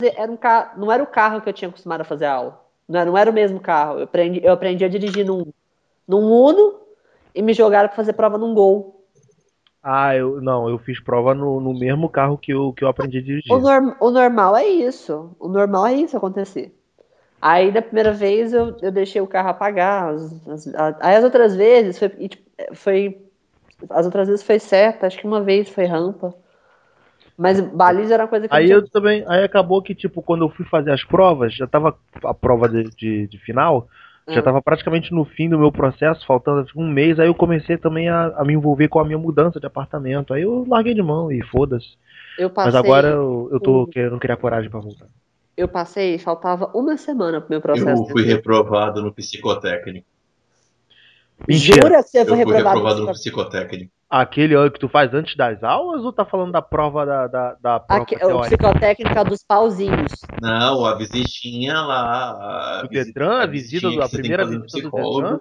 era um não era o carro que eu tinha acostumado a fazer aula. Não era, não era o mesmo carro. Eu aprendi, eu aprendi a dirigir num, num Uno e me jogaram para fazer prova num Gol. Ah, eu não, eu fiz prova no, no mesmo carro que eu, que eu aprendi a dirigir. O, norm, o normal é isso. O normal é isso acontecer. Aí da primeira vez eu, eu deixei o carro apagar. As, as, aí as outras vezes foi, tipo, foi. As outras vezes foi certo, acho que uma vez foi rampa. Mas baliza era uma coisa que Aí eu, eu também. Aí acabou que, tipo, quando eu fui fazer as provas, já tava a prova de, de, de final, já Hum. tava praticamente no fim do meu processo, faltando tipo, um mês, aí eu comecei também a, a me envolver com a minha mudança de apartamento. Aí eu larguei de mão e foda-se. eu passei. Mas agora eu, eu tô querendo criar coragem pra voltar. Eu passei, faltava uma semana pro meu processo. Eu fui reprovado no psicotécnico. Mentira. Jura que você Eu foi fui reprovado? reprovado no no psicotécnico. Aquele ó, que tu faz antes das aulas ou tá falando da prova da, da, da prova Aqui, o teórica? psicotécnica dos pauzinhos. Não, a visitinha lá. A Do Detran, a visita a primeira visita do psicólogo. Detran?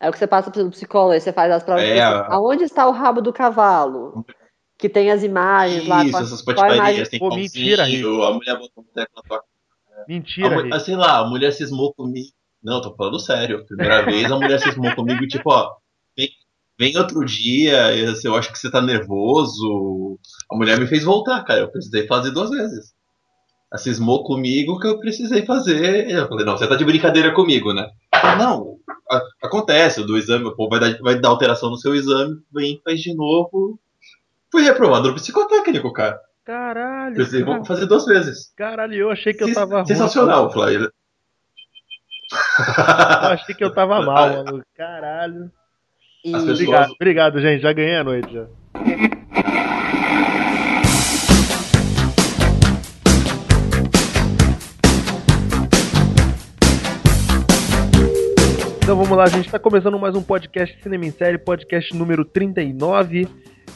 É o que você passa pelo psicólogo, aí você faz as provas. É, a- Aonde está o rabo do cavalo? Que tem as imagens lá. Isso, com a- essas a patifarias, tem Pô, mentira, a mulher botou um teco na tua A Mentira, mu- Rick. ah, sei lá, a mulher cismou comigo. Não, tô falando sério. Primeira vez a mulher cismou comigo, tipo, ó, vem, outro dia, eu acho que você tá nervoso. A mulher me fez voltar, cara. Eu precisei fazer duas vezes. Ela cismou comigo que eu precisei fazer. Eu falei, não, você tá de brincadeira comigo, né? Falei, não, a- acontece, do exame, pô, vai dar, vai dar alteração no seu exame, vem, faz de novo. Fui reprovado no psicotécnico, cara. Caralho. Precisei cara- fazer duas vezes. Caralho, eu achei que eu tava ruim. Sensacional, Flávio. Eu achei que eu tava mal, mano. Caralho. E... As pessoas- Obrigado, obrigado, gente. Já ganhei a noite já. Então vamos lá, a gente está começando mais um podcast Cinema em Série, podcast número 39.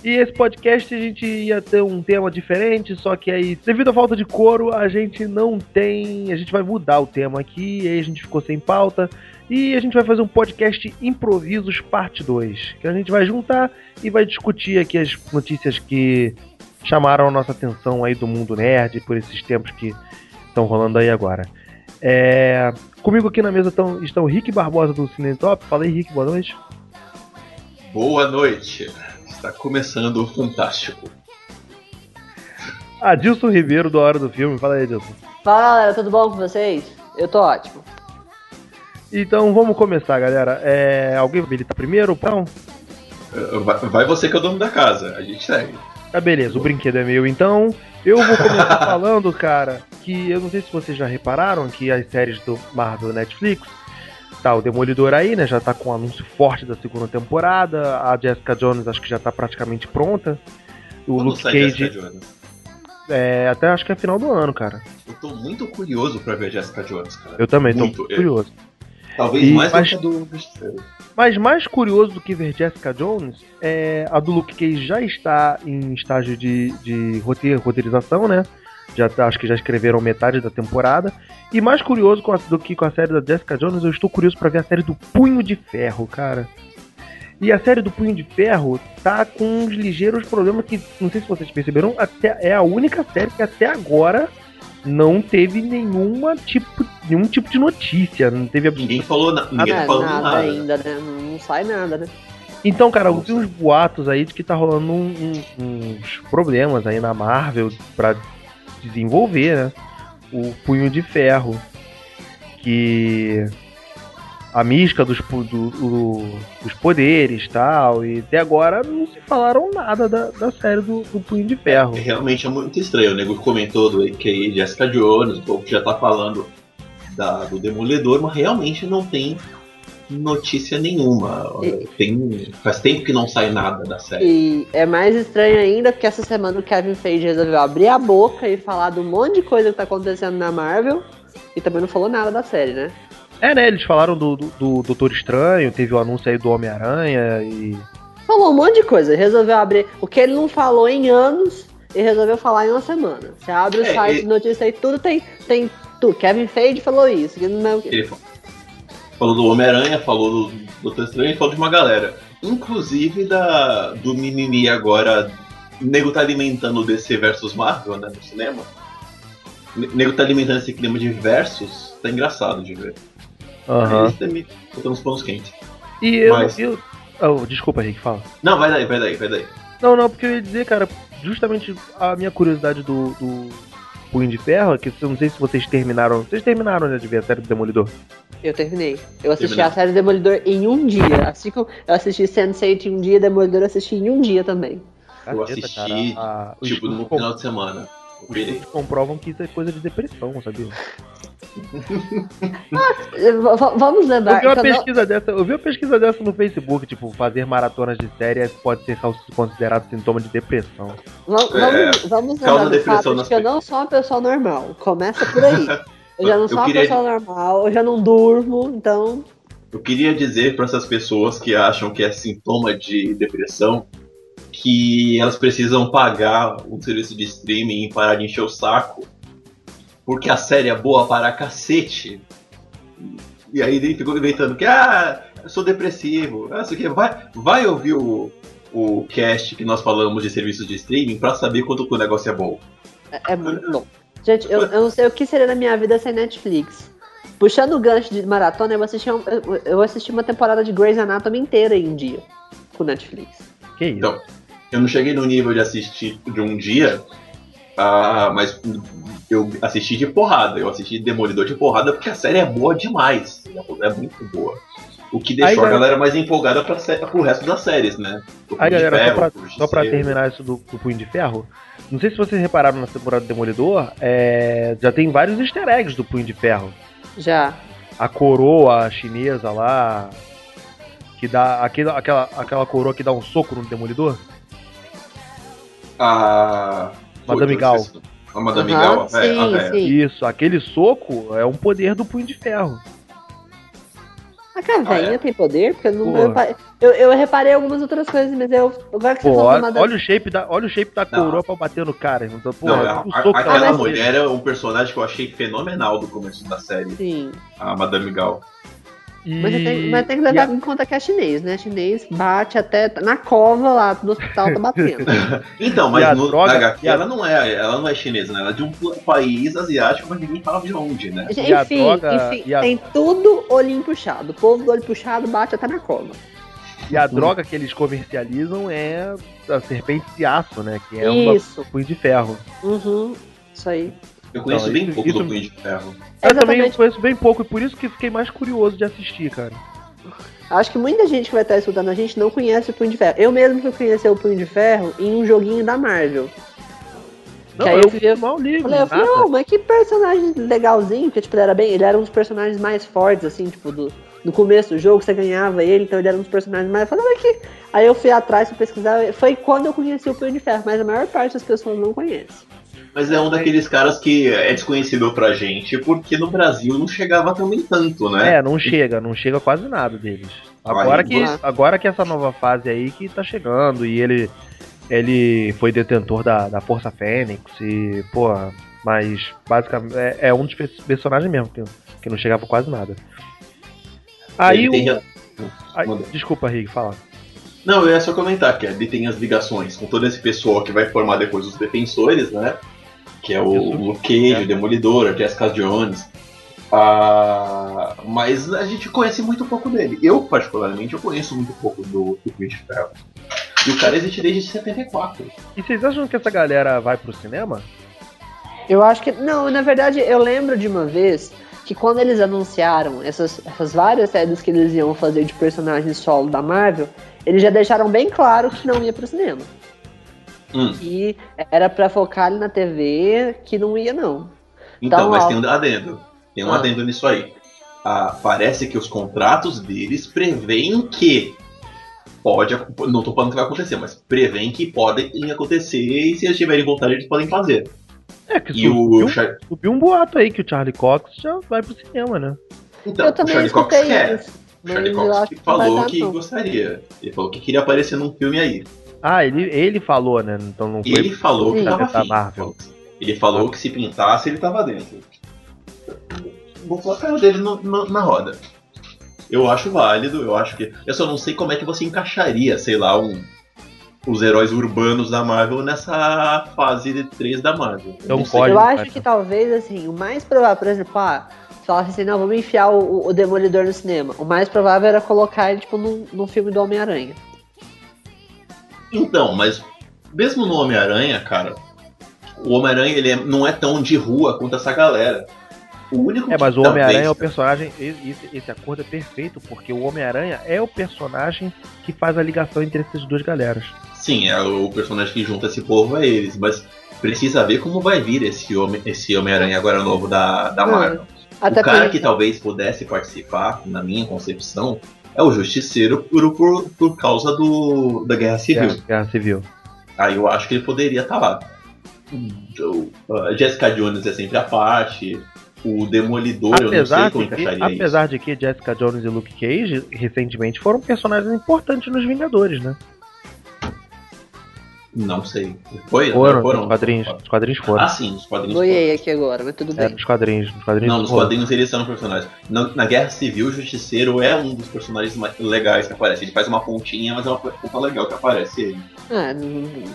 E esse podcast a gente ia ter um tema diferente, só que aí, devido à falta de couro, a gente não tem. A gente vai mudar o tema aqui, aí a gente ficou sem pauta. E a gente vai fazer um podcast Improvisos Parte 2, que a gente vai juntar e vai discutir aqui as notícias que chamaram a nossa atenção aí do mundo nerd por esses tempos que estão rolando aí agora. É, Comigo aqui na mesa tão, estão o Rick Barbosa do Cine Top. Fala aí, Rick, boa noite. Boa noite. Está começando o Fantástico. Adilson Ribeiro do Hora do Filme. Fala aí, Adilson. Fala galera, tudo bom com vocês? Eu tô ótimo. Então vamos começar, galera. É, alguém habilita primeiro? Não? Uh, Vai, vai você que é o dono da casa. A gente segue. Tá, beleza, o brinquedo é meu. Então, eu vou começar falando, cara, que eu não sei se vocês já repararam que as séries do Marvel Netflix, tá o Demolidor aí, né, já tá com um anúncio forte da segunda temporada, a Jessica Jones acho que já tá praticamente pronta, o Quando Luke Cage, Jessica Jones? é, até acho que é final do ano, cara. Eu tô muito curioso pra ver Jessica Jones, cara. Eu também Muito, tô é. curioso. Talvez E- mais mas- do que do. Mas mais curioso do que ver Jessica Jones, é, a do Luke Cage já está em estágio de, de roteir- roteirização, né? Já tá- acho que já escreveram metade da temporada. E mais curioso com a- do que com a série da Jessica Jones, eu estou curioso para ver a série do Punho de Ferro, cara. E a série do Punho de Ferro tá com uns ligeiros problemas que, não sei se vocês perceberam, até, é a única série que até agora não teve nenhuma tipo, nenhum tipo de notícia. Não teve Ninguém falou, na... Ninguém É, falando nada, nada. ainda, né? Não, não sai nada, né? Então, cara, eu vi uns boatos aí de que tá rolando um- um- uns problemas aí na Marvel pra desenvolver, né? O Punho de Ferro. Que. A mística dos, do- do- dos poderes tal. E até agora não se falaram nada da, da série do, do Punho de Ferro. Realmente é muito estranho. O nego comentou do que Jessica Jones, o povo já tá falando da- do Demolidor, mas realmente não tem notícia nenhuma. E- Tem, faz tempo que não sai nada da série. E é mais estranho ainda porque essa semana o Kevin Feige resolveu abrir a boca e falar de um monte de coisa que tá acontecendo na Marvel e também não falou nada da série, né? É, né? Eles falaram do, do, do Doutor Estranho, teve o anúncio aí do Homem-Aranha e. Falou um monte de coisa, resolveu abrir o que ele não falou em anos e resolveu falar em uma semana. Você abre o É, site e- de notícia aí, tudo tem, tem tudo. Kevin Feige falou isso. que não é o que- Ele fa- falou do Homem-Aranha, falou do Doutor Estranho e falou de uma galera. Inclusive da, do mimimi agora. O nego tá alimentando o DC versus Marvel, né, no cinema. o nego tá alimentando esse clima de versos, tá engraçado de ver. Também botando os panos quentes. E eu, Mas- eu. Oh, desculpa, Rick, fala. Não, vai daí, vai daí, vai daí. Não, não, porque eu ia dizer, cara, justamente a minha curiosidade do, do Punho de Ferro é que eu não sei se vocês terminaram. Vocês terminaram né, de ver a série do Demolidor? Eu terminei. Eu assisti Terminou. a série Demolidor em um dia. Assim como eu assisti Sense8 em um dia, Demolidor eu assisti em um dia também. Eu Caceta, assisti, cara, a- Tipo, no final de semana. Eu os estudos comprovam que isso é coisa de depressão, sabia? V- Vamos lembrar. Eu vi uma que eu não- pesquisa dessa, eu vi uma pesquisa dessa no Facebook, tipo, fazer maratonas de séries pode ser considerado sintoma de depressão. Vamos, É, vamos, do depressão fato de que eu não sou uma pessoa normal. Começa por aí. Eu já não Eu sou uma queria- pessoa normal, eu já não durmo, então. Eu queria dizer para essas pessoas que acham que é sintoma de depressão que elas precisam pagar um serviço de streaming e parar de encher o saco, porque a série é boa para cacete. E aí ele ficou inventando que, ah, eu sou depressivo, ah, aqui. Vai, vai ouvir o, o cast que nós falamos de serviços de streaming para saber quanto que o negócio é bom. É, é muito bom. Gente, eu, eu não sei o que seria da minha vida sem Netflix. Puxando o gancho de maratona, eu assisti, um- eu assisti uma temporada de Grey's Anatomy inteira em um dia com Netflix. Que isso? Então, eu não cheguei no nível de assistir de um dia, ah, mas eu assisti de porrada. Eu assisti Demolidor de porrada porque a série é boa demais. É muito boa. O que deixou Aí, a galera- galera mais empolgada pra pro resto das séries, né? Aí, Punho de galera, só Ferro, pra, pro só pra terminar isso do, do Punho de Ferro, não sei se vocês repararam na temporada do Demolidor, é, já tem vários easter eggs do Punho de Ferro. Já. A coroa chinesa lá, que dá. Aquela, aquela, aquela coroa que dá um soco no Demolidor. A. Madame Putz, Gal. esqueci. A Madame Aham, Gal, a sim, véia. sim. Isso, aquele soco é um poder do Punho de Ferro. A caverninha Ah, é? tem poder? Porque eu, não, eu, reparei- eu, eu reparei algumas outras coisas, mas eu. Agora que você Pô, olha, da- olha o shape da, olha o shape da Não. coroa pra bater no cara. Então, pô, Não, o a- soco a- que ela aquela mulher é um personagem que eu achei fenomenal do começo da série, Sim. a Madame Gal. Mas, tem, mas tem que e a- levar em conta que é chinês, né? Chinês bate até na cova lá no hospital, tá batendo. Então, mas a no, droga- na HQ ela não é, ela não é chinesa, né? Ela é de um país asiático, mas ninguém fala de onde, né? E a enfim, droga- enfim, a- tem tudo olhinho puxado. O povo do olho puxado bate até na cova. E a droga que eles comercializam é a serpente de aço, né? Que é um Isso. punho de ferro. Uhum. Isso aí. Eu conheço Não, bem isso- pouco isso- do Punho de Ferro. Eu também Exatamente. conheço bem pouco e por isso que fiquei mais curioso de assistir, cara. Acho que muita gente que vai estar escutando a gente não conhece o Punho de Ferro. Eu mesmo que conheci o Punho de Ferro em um joguinho da Marvel. Não, aí eu eu vi mal ligo, Falei, eu falei, oh, mas que personagem legalzinho, porque tipo, ele era bem. Ele era um dos personagens mais fortes, assim, tipo, do, no começo do jogo, você ganhava ele, então ele era um dos personagens mais. Eu falei, olha aqui. Aí eu fui atrás pra pesquisar. Foi quando eu conheci o Punho de Ferro, mas a maior parte das pessoas não conhece. Mas é um daqueles caras que é desconhecido pra gente, porque no Brasil não chegava também tanto, né? É, não chega, não chega quase nada deles. Agora que, agora que essa nova fase aí que tá chegando e ele ele foi detentor da, da Força Fênix e, pô, mas basicamente é, é um dos pe- personagens mesmo que, que não chegava quase nada. Aí o. tem- aí- desculpa, Rick, fala. Não, eu ia só comentar que ele tem as ligações com todo esse pessoal que vai formar depois os defensores, né? Que é o Isso. Luke Cage, É. o Demolidor, a Jessica Jones. Ah, mas a gente conhece muito pouco dele. Eu, particularmente, eu conheço muito pouco do, do Ferro. E o cara existe desde 74. E vocês acham que essa galera vai pro cinema? Eu acho que. Não, na verdade, eu lembro de uma vez que quando eles anunciaram essas, essas várias séries que eles iam fazer de personagens solo da Marvel, eles já deixaram bem claro que não ia pro cinema. Hum, Que era pra focar ali na TV, que não ia, não. então, Tá mas tem um adendo. Tem um Ah. adendo nisso aí. Ah, parece que os contratos deles preveem que pode, não tô falando que vai acontecer, mas preveem que podem acontecer e se eles tiverem vontade eles podem fazer. É, que E subiu, o, Char- subiu um boato aí que o Charlie Cox já vai pro cinema, né? então, eu o Charlie Cox quer. isso. O Charlie Cox que falou que não. gostaria. Ele falou que queria aparecer num filme aí. Ah, ele, ele falou, né? Então não foi. Ele falou que tava afim. Marvel. Ele falou que se pintasse ele tava dentro. Vou colocar o dele no- no- na roda. Eu acho válido, eu acho que. Eu só não sei como é que você encaixaria, sei lá, um. os heróis urbanos da Marvel nessa fase de 3 da Marvel. Então, sei. pode- Eu acho cara. que talvez, assim, o mais provável, por exemplo, ah, falasse assim, não, vamos enfiar o, o Demolidor no cinema. O mais provável era colocar ele, tipo, num, num filme do Homem-Aranha. Então, mas mesmo no Homem-Aranha, cara, o Homem-Aranha ele é- não é tão de rua quanto essa galera. O único É, que mas o Homem-Aranha é o personagem. Esse, esse acordo é perfeito, porque o Homem-Aranha é o personagem que faz a ligação entre essas duas galeras. Sim, é o personagem que junta esse povo a eles, mas precisa ver como vai vir esse Homem- esse Homem-Aranha agora novo da, da Hum, Marvel. Até o cara que talvez pudesse participar, na minha concepção, é o Justiceiro por, por, causa do, da Guerra Civil. Guerra, Guerra Civil. Aí eu acho que ele poderia estar lá. O- A Jessica Jones é sempre a parte. O Demolidor, eu não sei Apesar como de, que, encaixaria isso. apesar de que Jessica Jones e Luke Cage recentemente foram personagens importantes nos Vingadores, né? Não sei. Foi? Foram, foram? nos quadrinhos. Os quadrinhos foram. Ah, sim, os quadrinhos Boiei aqui agora, mas tudo É, bem. nos quadrinhos. Nos quadrinhos Não, nos foram. quadrinhos eles são personagens. Na, na Guerra Civil, o Justiceiro é um dos personagens mais legais que aparece. Ele faz uma pontinha, mas é uma ponta legal que aparece ele. Ah,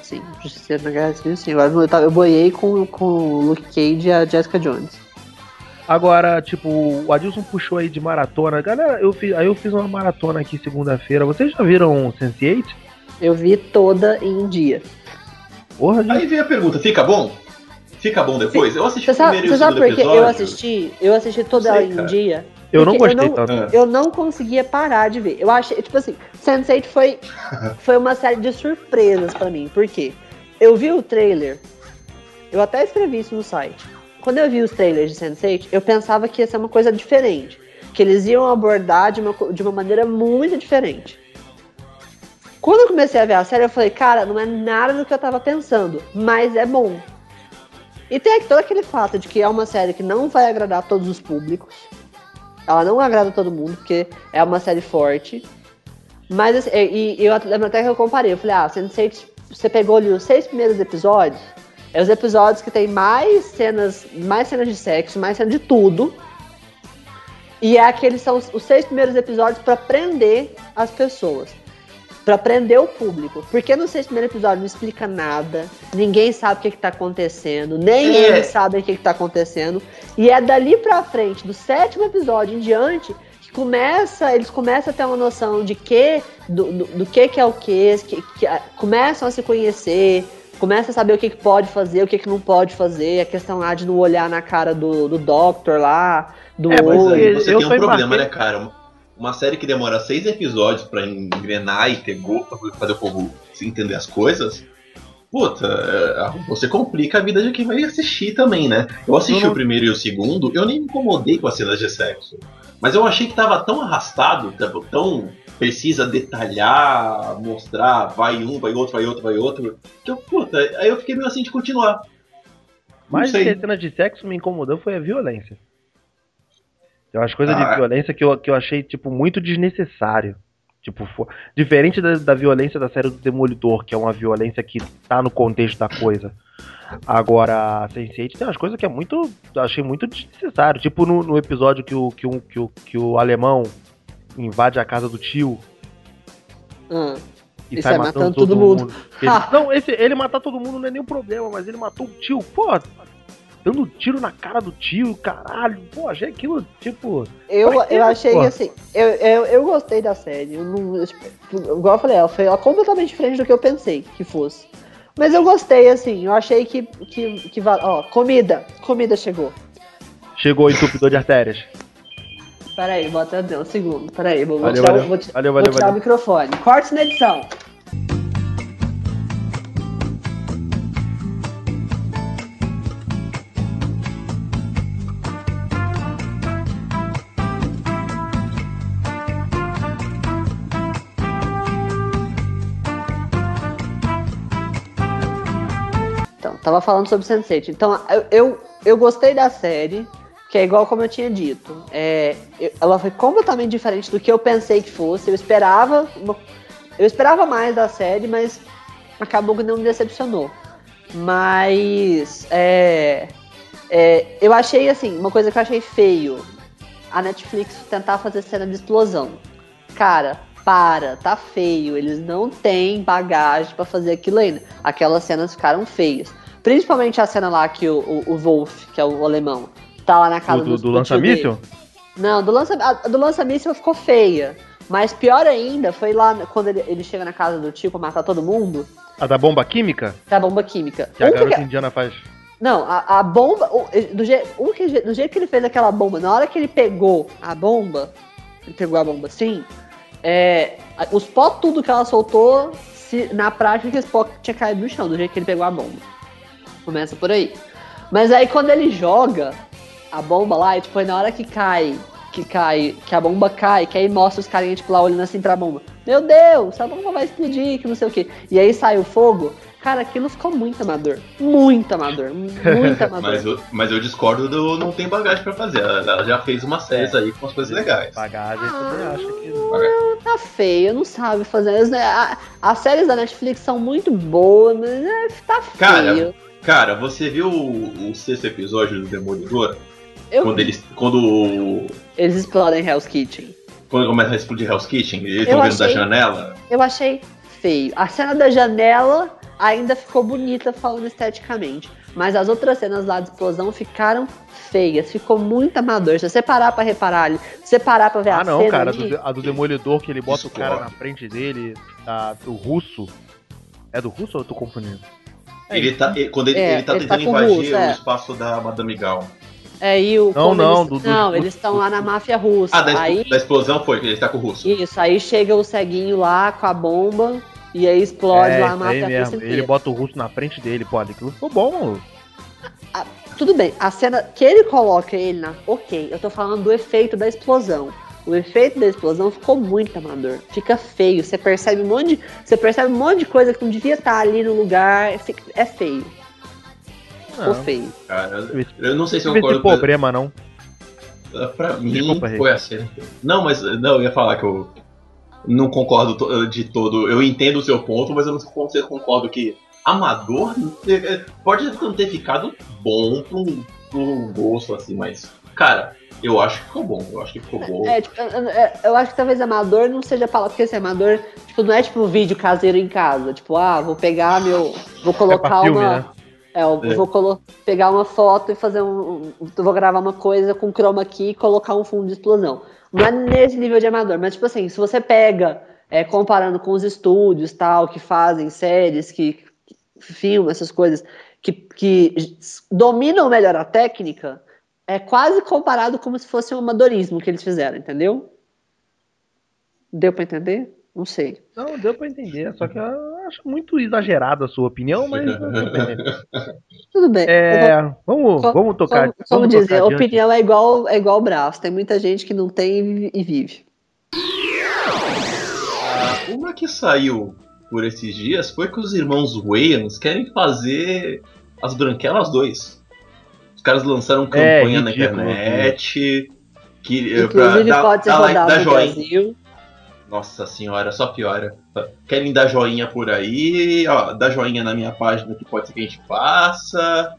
sim, Justiceiro na Guerra Civil, sim. Agora eu, eu boiei com, com o Luke Cage e a Jessica Jones. Agora, tipo, o Adilson puxou aí de maratona. Galera, eu fiz, aí eu fiz uma maratona aqui segunda-feira. Vocês já viram Sense8? Eu vi toda em um dia. Porra, gente. Aí vem a pergunta: fica bom? Fica bom depois? Eu assisti Você o sabe, primeiro e você sabe por que episódio. eu assisti? Eu assisti toda Sei, ela em um dia. Eu não gostei eu tanto. Ah. Eu não conseguia parar de ver. Eu achei, tipo assim, Sense8 foi, foi uma série de surpresas pra mim. Por quê? Eu vi o trailer, eu até escrevi isso no site. Quando eu vi os trailers de Sense8, eu pensava que ia ser uma coisa diferente. Que eles iam abordar de uma, de uma maneira muito diferente. Quando eu comecei a ver a série, eu falei, cara, não é nada do que eu tava pensando, mas é bom. E tem todo aquele fato de que é uma série que não vai agradar todos os públicos. Ela não agrada todo mundo, porque é uma série forte. Mas, assim, e, e eu lembro até que eu comparei. Eu falei, ah, Sense8, você pegou ali os seis primeiros episódios, é os episódios que tem mais cenas, mais cenas de sexo, mais cenas de tudo. E é aqueles são os, seis primeiros episódios pra prender as pessoas. Pra prender o público. Porque no seis primeiros episódios não explica nada. Ninguém sabe o que, que tá acontecendo. Nem É. eles sabem o que, que tá acontecendo. E é dali pra frente, do sétimo episódio em diante, que começa, eles começam a ter uma noção de que, do, do, do que, que é o que, que, que começam a se conhecer, começam a saber o que, que pode fazer, o que, que não pode fazer, a questão lá de não olhar na cara do, do Doctor lá, do É, olho. você eu tem um problema, embarquei- né, cara? Uma- série que demora seis episódios pra engrenar e ter gol pra fazer o povo se entender as coisas. Puta, é, você complica a vida de quem vai assistir também, né? Eu assisti Uhum. o primeiro e o segundo, eu nem me incomodei com as cenas de sexo. Mas eu achei que tava tão arrastado, tão precisa detalhar, mostrar, vai um, vai outro, vai outro, vai outro. Que eu, puta, aí eu fiquei meio assim de continuar. Mas a cena de sexo me incomodou foi a violência. Tem umas coisas Ah. de violência que eu, que eu achei, tipo, muito desnecessário. Tipo, diferente da, da violência da série do Demolidor, que é uma violência que tá no contexto da coisa. Agora, a Sense8 tem umas coisas que é muito. eu achei muito desnecessário. Tipo no, no episódio que o, que, o, que, o, que o alemão invade a casa do tio Ah. e E sai sai matando, matando todo, todo mundo. mundo. Ele- não, esse, ele matar todo mundo não é nenhum problema, mas ele matou o tio. Pô, dando tiro na cara do tio, caralho. Pô, achei aquilo, tipo. Eu, eu achei que assim, eu, eu, eu gostei da série. Eu não, eu- igual eu falei, ela foi ela completamente diferente do que eu pensei que fosse. Mas eu gostei, assim, eu achei que. que, que ó, comida. Comida chegou. Chegou o entupidor de artérias. Peraí, bota um segundo. Peraí, vou, Valeu, tirar, valeu. vou, Valeu, vou tirar o microfone. Corte na edição. Tava falando sobre Sense8. Então, eu, eu, eu gostei da série, que é igual como eu tinha dito. É, eu- ela foi completamente diferente do que eu pensei que fosse. Eu esperava, eu esperava mais da série, mas acabou que não me decepcionou. Mas é, é, eu achei assim, uma coisa que eu achei feio, a Netflix tentar fazer cena de explosão. Cara, para, tá feio. Eles não têm bagagem pra fazer aquilo ainda. Aquelas cenas ficaram feias. Principalmente a cena lá que o, o, o Wolf, que é o alemão, tá lá na casa Do, do, do lança-míssil? Não, do lança, a do lança-míssil ficou feia. Mas pior ainda foi lá quando ele, ele chega na casa do tio pra matar todo mundo, A da bomba química? da bomba química. Que a Um que- garota indiana faz. não, a, a bomba. Do, je, um que, do jeito que ele fez aquela bomba, na hora que ele pegou a bomba, ele pegou a bomba assim, é, os pó tudo que ela soltou, se, na prática, esse pó tinha caído no chão, do jeito que ele pegou a bomba. Começa por aí. Mas aí quando ele joga a bomba lá, e tipo, foi na hora que cai, que cai, que a bomba cai, que aí mostra os carinhas, tipo, lá olhando assim pra bomba. Meu Deus, a bomba vai explodir, que não sei o quê. E aí sai o fogo. Cara, aquilo ficou muito amador. Muito amador. Muito amador. Mas eu, mas eu discordo do não tem bagagem pra fazer. Ela, ela já fez uma série aí com as coisas legais. Bagagem, Ah. você acha que. Tá feio, não sabe fazer. As, as séries da Netflix são muito boas, mas é, tá feio. Cara, Cara, você viu o, o sexto episódio do Demolidor? Eu- Quando eles. Quando. Eles explodem Hell's Kitchen. Quando começa a explodir Hell's Kitchen, eles estão vendo da janela. Eu achei feio. A cena da janela ainda ficou bonita falando esteticamente. Mas as outras cenas lá de explosão ficaram feias. Ficou muito amador. Se você parar pra reparar ali, se você parar pra ver a Ah, não, cena cara. ali, do- a do Demolidor que ele bota o cara na frente dele, da, do russo. É do russo ou eu tô confundindo? Ele tá, ele- quando ele, É, ele tá ele tá tentando o invadir russo, é. o espaço da Madame Gal. É, e o. Não, não, eles, do- do- não, do- eles estão lá na máfia russa. Ah, da, aí, da explosão foi, que ele tá com o russo. isso, aí chega o ceguinho lá com a bomba e aí explode é, lá a máfia russa. Ele bota o russo na frente dele, pô. Aquilo ficou bom, mano. Tudo bem, a cena que ele coloca ele na. Ok, eu tô falando do efeito da explosão. O efeito da explosão ficou muito amador. Fica feio. Você percebe um monte de. Você percebe um monte de coisa que não devia estar ali no lugar. É feio. Ficou Não, feio. Cara, eu não sei se eu não concordo com problema, não. Pra mim, Desculpa, foi a cena. Não, mas não, eu ia falar que eu não concordo to- de todo. Eu entendo o seu ponto, mas eu não concordo que amador eh, pode não ter ficado bom pro, pro gosto, assim, mas. Cara, eu acho que ficou bom. Eu acho que ficou bom. É, tipo, eu, eu- eu acho que talvez amador não seja a palavra, porque esse amador, tipo, não é tipo um vídeo caseiro em casa. Tipo, ah, vou pegar meu. Vou colocar pra filme, uma. né? É, eu É. vou colo- pegar uma foto e fazer um, um- Vou gravar uma coisa com chroma key e colocar um fundo de explosão. Não é nesse nível de amador, mas tipo assim, se você pega, é, comparando com os estúdios tal, que fazem séries, que, que filmam essas coisas, que, que dominam melhor a técnica, é quase comparado como se fosse um amadorismo que eles fizeram, entendeu? Deu pra entender? Não sei. Não, deu pra entender. Só que eu acho muito exagerada a sua opinião, mas. deu pra entender. Tudo bem. eu vou- É. Vamos, Co- vamos tocar. Como, vamos como tocar dizer, adiante. opinião é igual, é igual braço. Tem muita gente que não tem e vive- e vive. Ah, Uma que saiu por esses dias foi que os irmãos Wayans querem fazer as Branquelas 2. Os caras lançaram campanha na ridículo, internet. Que, eh, Inclusive dar- pode dar rodado no joinha. Brasil. Nossa senhora, só piora. Querem dar joinha por aí, ó, dá joinha na minha página que pode ser que a gente faça.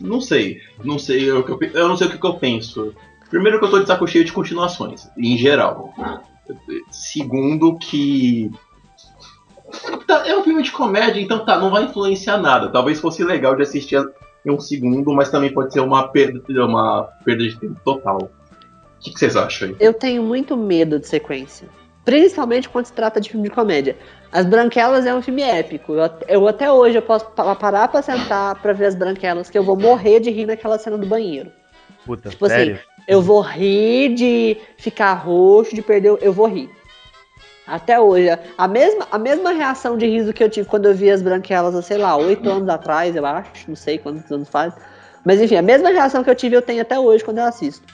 Não sei, não sei o que eu, eu não sei o que que eu penso. Primeiro que eu tô de saco cheio de continuações, em geral. Segundo que tá, é um filme de comédia, então tá, não vai influenciar nada. Talvez fosse legal de assistir em um segundo, mas também pode ser uma perda, uma perda de tempo total. O que, que vocês acham aí? Eu tenho muito medo de sequência. Principalmente quando se trata de filme de comédia. As Branquelas é um filme épico. Eu, eu até hoje eu posso pa- parar pra sentar pra ver as Branquelas, que eu vou morrer de rir naquela cena do banheiro. Puta, Tipo assim, sério? Eu vou rir de ficar roxo, de perder. Eu vou rir. Até hoje. A mesma, a mesma reação de riso que eu tive quando eu vi as branquelas, sei lá, oito anos atrás, eu acho. Não sei quantos anos faz. Mas enfim, a mesma reação que eu tive eu tenho até hoje quando eu assisto.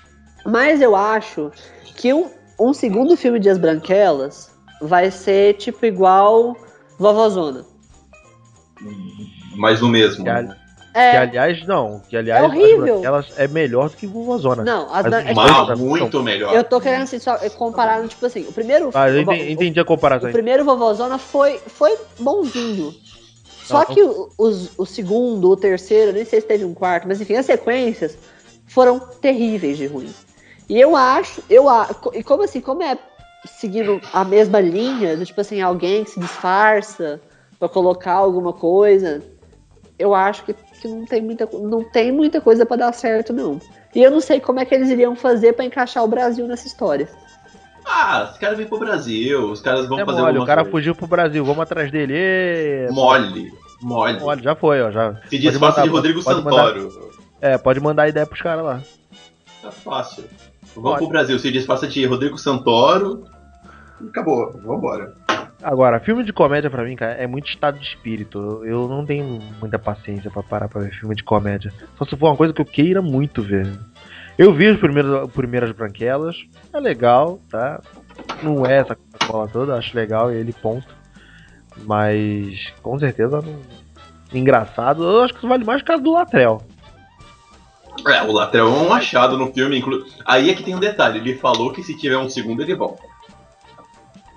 Mas eu acho que um, um segundo filme de As Branquelas vai ser tipo igual Vovozona. Mais do mesmo. Ali- que, É, aliás, não. Que aliás, É horrível. elas é melhor do que Vovozona. não, as é que- mal- Mal, muito melhor. eu tô querendo assim, só comparar, tipo assim, o primeiro Ah, eu o- entendi, entendi a comparação. O aí. primeiro Vovozona foi, foi bonzinho. Só Não, que o, os- o segundo, o terceiro, nem sei se teve um quarto, mas enfim, as sequências foram terríveis de ruins. E eu acho, eu e como assim, como é seguindo a mesma linha, do tipo assim, alguém que se disfarça pra colocar alguma coisa, eu acho que, que não, tem muita, não tem muita coisa pra dar certo, não. E eu não sei como é que eles iriam fazer pra encaixar o Brasil nessa história. Ah, os caras vêm pro Brasil, os caras vão É fazer mole, o cara coisa. fugiu pro Brasil, vamos atrás dele. Ê, Mole, mole. Mole, já foi, ó. Já. Se disfarça de Rodrigo pode mandar- Santoro. É, pode mandar ideia pros caras lá. Tá fácil. Vamos Pode. pro Brasil, se disfarça de Rodrigo Santoro. Acabou, vambora. Agora, filme de comédia pra mim, cara, é muito estado de espírito. Eu- não tenho muita paciência pra parar pra ver filme de comédia. Só se for uma coisa que eu queira muito ver. Eu vi as primeiras, primeiras branquelas, é legal, tá? Não é essa cola toda, acho legal ele, ponto. Mas, com certeza, não... engraçado. Eu acho que isso vale mais por causa do Latrell. É, o Latrell é um achado no filme. Inclu... Aí é que tem um detalhe: ele falou que se tiver um segundo, ele volta.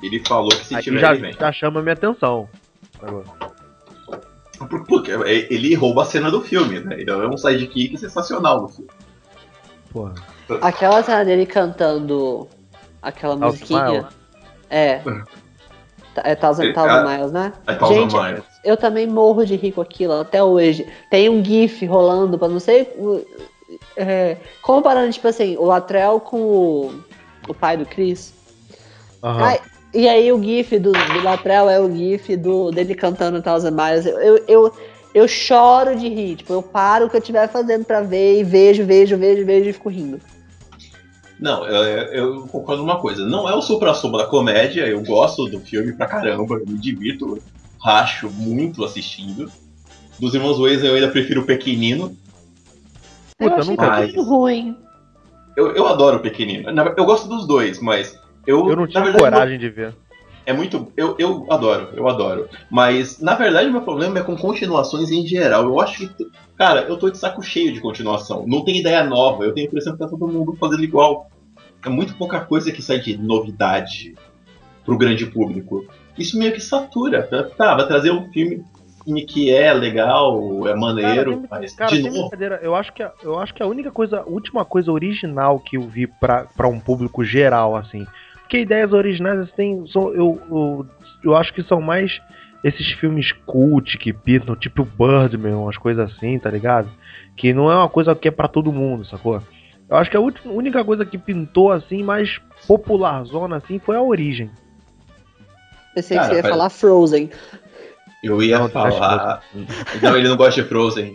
Ele falou que se Aí tiver, já, ele vem. já chama minha atenção. Agora. Por- Porque ele rouba a cena do filme, né? Então é um sidekick sensacional no filme. Porra. Aquela cena dele cantando aquela Thousand musiquinha. Miles? É. É Thousand, É, Thousand é- Miles, né? É Thousand Gente, Miles. eu também morro de rir com aquilo até hoje. Tem um GIF rolando pra não sei. É, comparando, tipo assim, o Latrell com o, o pai do Chris. Aham. Ai, e aí o GIF do, do Latrell é o GIF do, dele cantando Thousand Miles. Eu, eu, eu, eu choro de rir. Tipo, eu paro o que eu estiver fazendo pra ver e vejo, vejo, vejo, vejo e fico rindo. Não, eu, eu concordo numa coisa. Não é o supra-sumo da comédia. Eu gosto do filme pra caramba. Eu me divirto, racho muito assistindo. Dos Irmãos Ways eu ainda prefiro o Pequenino. Puta, eu achei nunca muito ruim. Eu, eu adoro o Pequenino. Eu gosto dos dois, mas. Eu, Eu não tive verdade, coragem de ver. É muito. Eu, eu adoro, eu adoro. Mas, na verdade, meu problema é com continuações em geral. Eu acho que. Cara, eu tô de saco cheio de continuação. Não tem ideia nova. Eu tenho a impressão que tá todo mundo fazendo igual. É muito pouca coisa que sai de novidade pro grande público. Isso meio que satura. Tá, vai trazer um filme que é legal, é maneiro, Cara, mas Cara, de novo. eu acho que a, eu acho que a única coisa, a última coisa original que eu vi pra, pra um público geral, assim. Porque ideias originais, assim, são, eu, eu, eu acho que são mais esses filmes cult que pintam, tipo Birdman, umas coisas assim, tá ligado? Que não é uma coisa que é pra todo mundo, sacou? Eu acho que a última- única coisa que pintou, assim, mais popularzona, assim, foi a origem. Pensei Cara, que você ia faz- falar Frozen. Eu ia Não, acha falar. Não, ele não gosta de Frozen.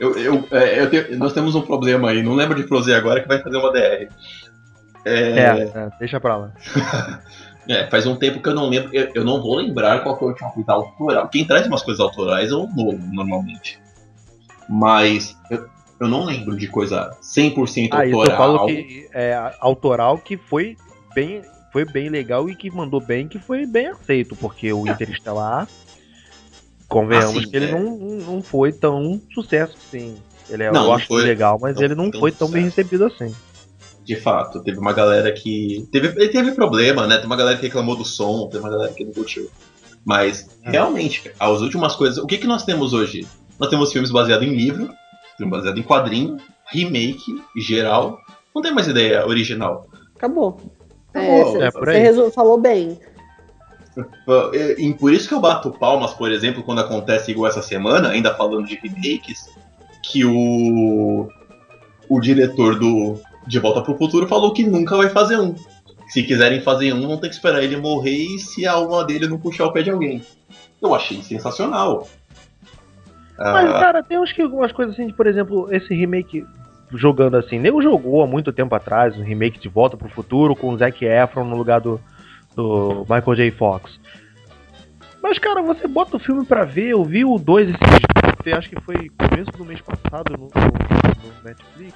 Eu, eu, é, eu tenho- nós temos um problema aí. Não lembro de Frozen agora que vai fazer uma DR. É, É, é, deixa pra lá. é, faz um tempo que eu não lembro. Eu, eu não vou lembrar qual foi a última coisa autoral. Quem traz umas coisas autorais é o novo, normalmente. Mas eu, eu não lembro de coisa 100% Ah, isso eu autoral. falo que é autoral que foi bem, foi bem legal e que mandou bem, que foi bem aceito, porque o Interestelar, convenhamos Assim, que ele é. não, não foi tão sucesso assim. Ele é, Não, eu acho foi- legal, mas ele não foi tão bem recebido assim. De fato, teve uma galera que. Teve, ele teve problema, né? Tem uma galera que reclamou do som, tem uma galera que não curtiu. Mas, É. realmente, as últimas coisas. O que, que nós temos hoje? Nós temos filmes baseados em livro, filme baseado em quadrinho, remake, geral. Não tem mais ideia original. Acabou. Acabou. você É, por você aí. resol- falou bem. E, e por isso que eu bato palmas, por exemplo, quando acontece igual essa semana, ainda falando de remakes, que o. O diretor do De Volta pro Futuro falou que nunca vai fazer um. Se quiserem fazer um, vão ter que esperar ele morrer e se a alma dele não puxar o pé de alguém. Eu achei sensacional. Mas, Ah, cara, tem uns que algumas coisas assim, por exemplo, esse remake jogando assim, nego jogou há muito tempo atrás um remake de Volta pro Futuro com o Zac Efron no lugar do, do Michael J. Fox. Mas, cara, você bota o filme pra ver, eu vi o 2 esse acho que foi começo do mês passado no, no- no Netflix.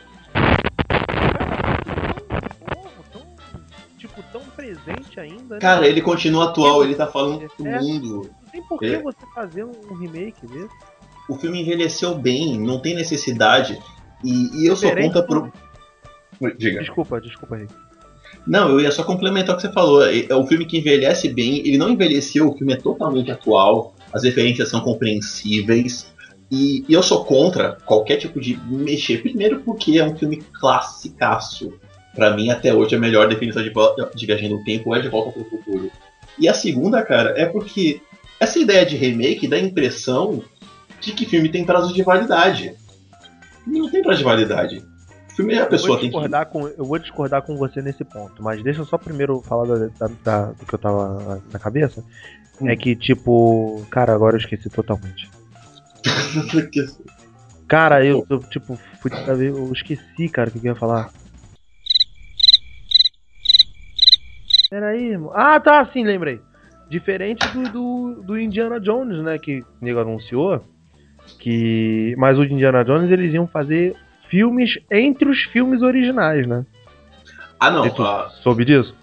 Tão presente ainda. né? cara, ele continua atual, ele tá falando com É. todo mundo. Não tem por que É. você fazer um, remake desse. O filme envelheceu bem, não tem necessidade. E, e eu sou contra pro. Diga. Desculpa, desculpa, Rick. Não, eu ia só complementar o que você falou. É é um filme que envelhece bem, ele não envelheceu, o filme é totalmente atual, as referências são compreensíveis. E, e eu sou contra qualquer tipo de mexer. Primeiro porque é um filme classicaço. Pra mim, até hoje, a melhor definição de, de viagem no tempo é De Volta pro Futuro. E a segunda, cara, é porque essa ideia de remake dá a impressão de que filme tem prazo de validade. Não tem prazo de validade. filme a pessoa tem que. Com, eu vou discordar com você nesse ponto, mas deixa eu só primeiro falar da, da, da, do que eu tava na cabeça. Hum. É que, tipo. Cara, agora eu esqueci totalmente. cara, eu, eu tipo, fui, eu esqueci, cara, o que eu ia falar. Peraí, irmão. Ah, tá, sim, lembrei. Diferente do, do, do Indiana Jones, né? Que o nego anunciou. Que. Mas o Indiana Jones eles iam fazer filmes entre os filmes originais, né? Ah, não. Uh... Soube disso?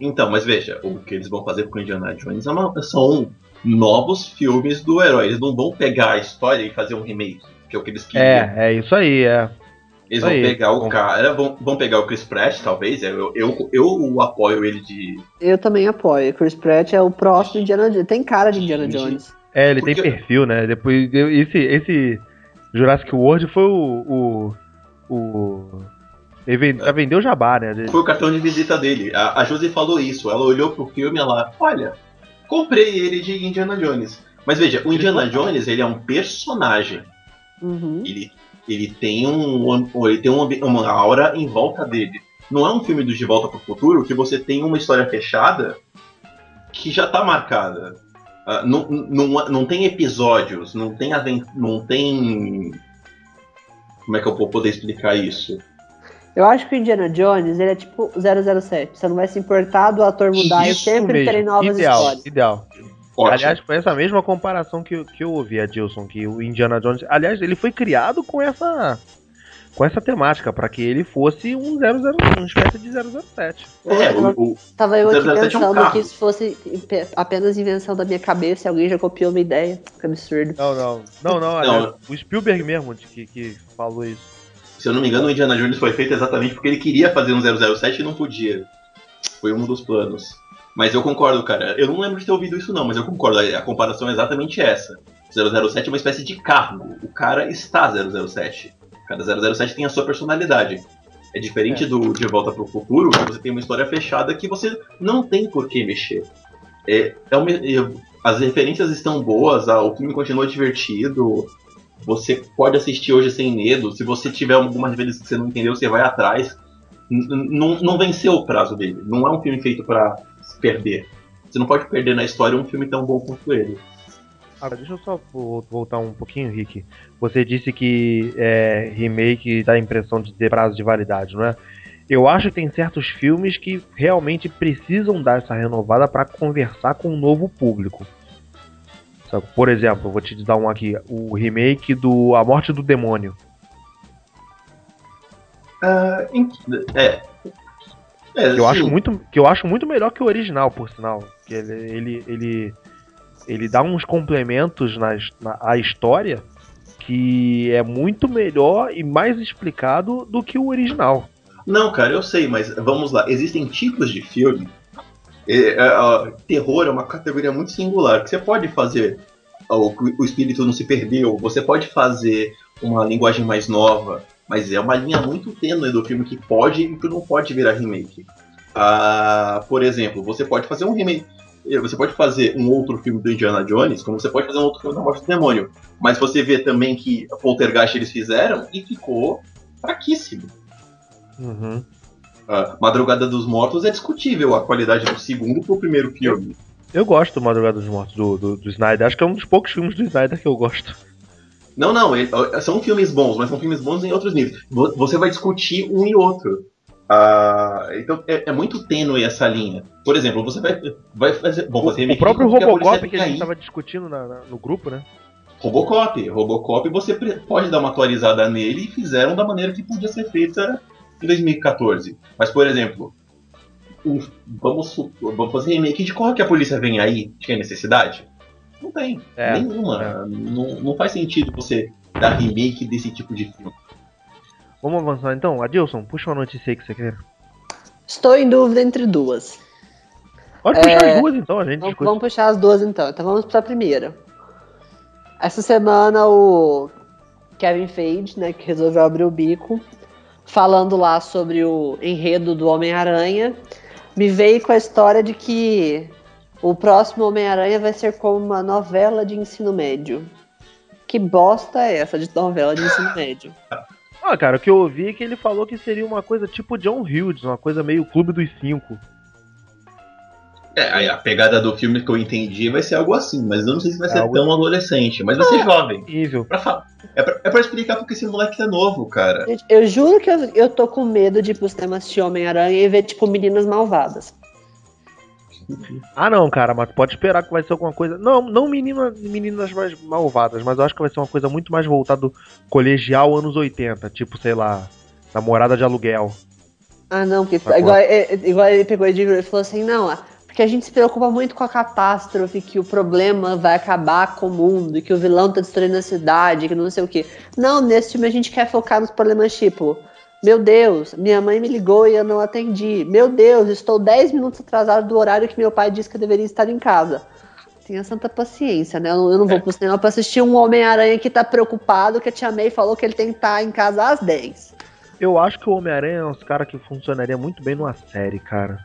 Então, mas veja, o que eles vão fazer com o Indiana Jones é são novos filmes do herói. Eles não vão pegar a história e fazer um remake, que é o que eles queriam. É, é isso aí, é. Eles vão aí, pegar o cara, vão, vão pegar o Chris Pratt, talvez. Eu, eu, eu apoio ele de. Eu também apoio. Chris Pratt é o próximo Indiana Jones. Tem cara de Indiana Jones. É, ele Porque... tem perfil, né? Depois. Esse, esse Jurassic World foi o. o, o... Ele vendeu o jabá, né? Foi o cartão de visita dele. A, a Josie falou isso. Ela olhou pro filme e ela, olha, comprei ele de Indiana Jones. Mas veja, o Indiana Jones ele é um personagem. Uhum. Ele ele tem um, ele tem uma, uma aura em volta dele. Não é um filme do De Volta para o Futuro que você tem uma história fechada que já está marcada. Uh, não, não, não tem episódios, não tem, não tem. Como é que eu vou poder explicar isso? Eu acho que o Indiana Jones ele é tipo 007. Você não vai se importar do ator mudar e sempre mesmo. terem novas ideal, histórias. Ideal. Ótimo. Aliás, foi essa mesma comparação que, que eu ouvi, Adilson, que o Indiana Jones. Aliás, ele foi criado com essa. Com essa temática, para que ele fosse um 00, uma espécie de 007. É, o, o, Tava eu aqui pensando é um que isso fosse apenas invenção da minha cabeça e alguém já copiou uma ideia. Que absurdo. Não, não. Não, não, aliás, O Spielberg mesmo que, que falou isso. Se eu não me engano, o Indiana Jones foi feito exatamente porque ele queria fazer um 007 e não podia. Foi um dos planos. Mas eu concordo, cara. Eu não lembro de ter ouvido isso, não, mas eu concordo. A comparação é exatamente essa. 007 é uma espécie de cargo. O cara está 007. Cada 007 tem a sua personalidade. É diferente é. do De Volta para o Futuro, que você tem uma história fechada que você não tem por que mexer. É, é uma, as referências estão boas, o filme continua divertido. Você pode assistir hoje sem medo. Se você tiver algumas vezes que você não entendeu, você vai atrás. N não venceu o prazo dele. Não é um filme feito para perder. Você não pode perder na história um filme tão bom quanto ele. Agora, deixa eu só voltar um pouquinho, Rick. Você disse que é, remake dá a impressão de ter prazo de validade, não é? Eu acho que tem certos filmes que realmente precisam dar essa renovada para conversar com um novo público. Por exemplo, vou te dar um aqui: o remake do A Morte do Demônio. Uh, é, é, que, eu acho muito, que eu acho muito melhor que o original, por sinal. Que ele, ele, ele, ele dá uns complementos nas, na a história que é muito melhor e mais explicado do que o original. Não, cara, eu sei, mas vamos lá. Existem tipos de filme. É, é, terror é uma categoria muito singular. Que você pode fazer o, o espírito não se perdeu. Você pode fazer uma linguagem mais nova. Mas é uma linha muito tênue do filme que pode e que não pode virar remake. Ah, por exemplo, você pode fazer um remake. Você pode fazer um outro filme do Indiana Jones, como você pode fazer um outro filme da Morte do Demônio. Mas você vê também que Poltergeist eles fizeram e ficou fraquíssimo. Uhum. Ah, Madrugada dos Mortos é discutível a qualidade do segundo pro primeiro filme. Eu gosto do Madrugada dos Mortos do, do, do Snyder. Acho que é um dos poucos filmes do Snyder que eu gosto. Não, não, ele, são filmes bons, mas são filmes bons em outros níveis. Você vai discutir um e outro. Ah, então é, é, muito tênue essa linha. Por exemplo, você vai, vai fazer. Bom, fazer o, o próprio Robocop que a gente estava discutindo na, na, no grupo, né? Robocop. Robocop você pode dar uma atualizada nele e fizeram da maneira que podia ser feita em 2014. Mas, por exemplo, um, vamos, vamos fazer remake de qual que a polícia vem aí? Tinha necessidade? Não tem. É, nenhuma. É. Não, não faz sentido você dar remake desse tipo de filme. Vamos avançar então? Adilson, puxa uma notícia aí que você quer. Estou em dúvida entre duas. Pode é... puxar as duas então, a gente vamos, vamos puxar as duas então. Então vamos para a primeira. Essa semana o Kevin Feige, né, que resolveu abrir o bico, falando lá sobre o enredo do Homem-Aranha, me veio com a história de que o próximo Homem-Aranha vai ser como uma novela de ensino médio. Que bosta é essa de novela de ensino médio? Ah, cara, o que eu ouvi é que ele falou que seria uma coisa tipo John Hughes, uma coisa meio Clube dos Cinco. É, a pegada do filme que eu entendi vai ser algo assim, mas eu não sei se vai é ser algo... tão adolescente, mas vai ser jovem. Incrível. Pra é, pra, é pra explicar porque esse moleque é novo, cara. Gente, eu juro que eu, eu tô com medo de ir pro cinema assistir Homem-Aranha e ver, tipo, meninas malvadas. Ah não, cara, mas pode esperar que vai ser alguma coisa. Não, não menina, meninas mais malvadas, mas eu acho que vai ser uma coisa muito mais voltada colegial anos 80, tipo, sei lá, namorada de aluguel. Ah não, porque igual, é, igual ele pegou e falou assim, não, porque a gente se preocupa muito com a catástrofe, que o problema vai acabar com o mundo, que o vilão tá destruindo a cidade, que não sei o que. Não, nesse filme a gente quer focar nos problemas tipo, meu Deus, minha mãe me ligou e eu não atendi. Meu Deus, estou 10 minutos atrasado do horário que meu pai disse que eu deveria estar em casa. Tenha santa paciência, né? Eu não vou pro cinema pra assistir um Homem-Aranha que tá preocupado que a Tia May falou que ele tem que estar em casa às 10. Eu acho que o Homem-Aranha é um cara que funcionaria muito bem numa série, cara.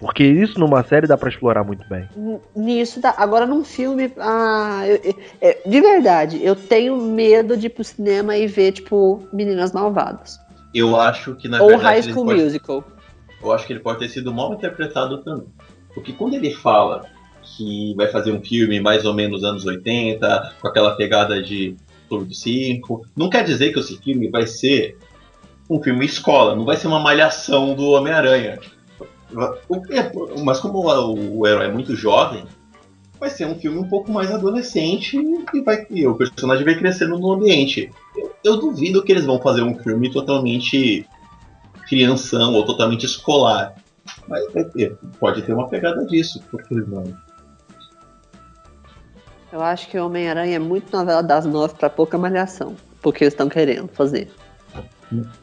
Porque isso numa série dá para explorar muito bem. Nisso dá. Agora num filme. Ah, eu, eu, de verdade, eu tenho medo de ir pro cinema e ver, tipo, Meninas Malvadas. Eu acho que na Ou verdade. Ou High School pode, Musical. Eu acho que ele pode ter sido mal interpretado também. Porque quando ele fala que vai fazer um filme mais ou menos anos 80, com aquela pegada de Clube dos Cinco, não quer dizer que esse filme vai ser um filme escola, não vai ser uma malhação do Homem-Aranha. Mas como o herói é muito jovem, vai ser um filme um pouco mais adolescente e, vai, e o personagem vai crescendo no ambiente. Eu, eu, duvido que eles vão fazer um filme totalmente crianção ou totalmente escolar. Mas ter, pode ter uma pegada disso, porque não. Eu acho que Homem-Aranha é muito novela das nove para pouca malhação, porque eles estão querendo fazer.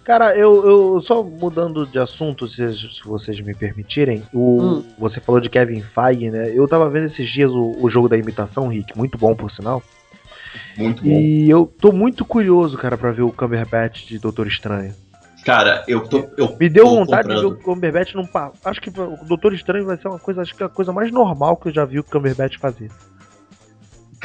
Cara, eu, eu só mudando de assunto, se, se vocês me permitirem, o, hum. você falou de Kevin Feige, né? Eu tava vendo esses dias o, o jogo da imitação, Rick, muito bom por sinal. Muito bom. E eu tô muito curioso, cara, para ver o Cumberbatch de Doutor Estranho. Cara, eu tô. Eu Me deu tô vontade comprando. de ver o Cumberbatch num. Acho que o Doutor Estranho vai ser uma coisa, acho que é a coisa mais normal que eu já vi o Cumberbatch fazer.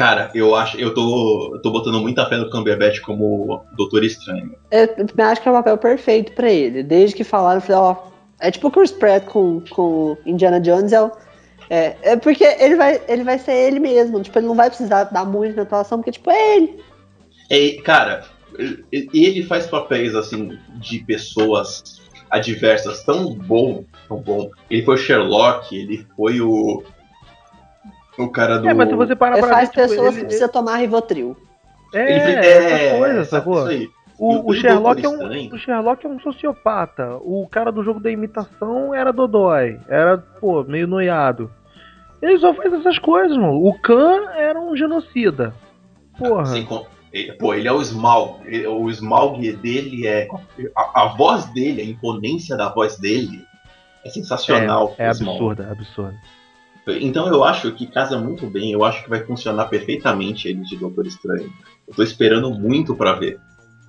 Cara, eu acho, eu tô, eu tô botando muita fé no Cumberbatch como Doutor Estranho. Eu acho que é o papel perfeito para ele. Desde que falaram, eu falei, ó, é tipo o Chris Pratt com, com Indiana Jones, é, é, é porque ele vai, ele vai ser ele mesmo. Tipo, ele não vai precisar dar muito na atuação, porque, tipo, é ele. É, cara, ele faz papéis, assim, de pessoas adversas tão bom, tão bom. Ele foi o Sherlock, ele foi o o cara do. É, mas se você parar é pra faz ver, tipo, pessoas ele, que precisam tomar Rivotril. É, é, essa coisa, sacou? O, o, Sherlock é um, o Sherlock é um sociopata. O cara do jogo da imitação era Dodói. Era, pô, meio noiado. Ele só faz essas coisas, mano. O Khan era um genocida. Porra. Sim, pô, ele é o Smaug. O Smaug dele é. A, a, voz dele, a imponência da voz dele é sensacional. É, é absurda, é absurda. Então eu acho que casa muito bem, eu acho que vai funcionar perfeitamente ele de Doutor Estranho. Eu tô esperando muito para ver.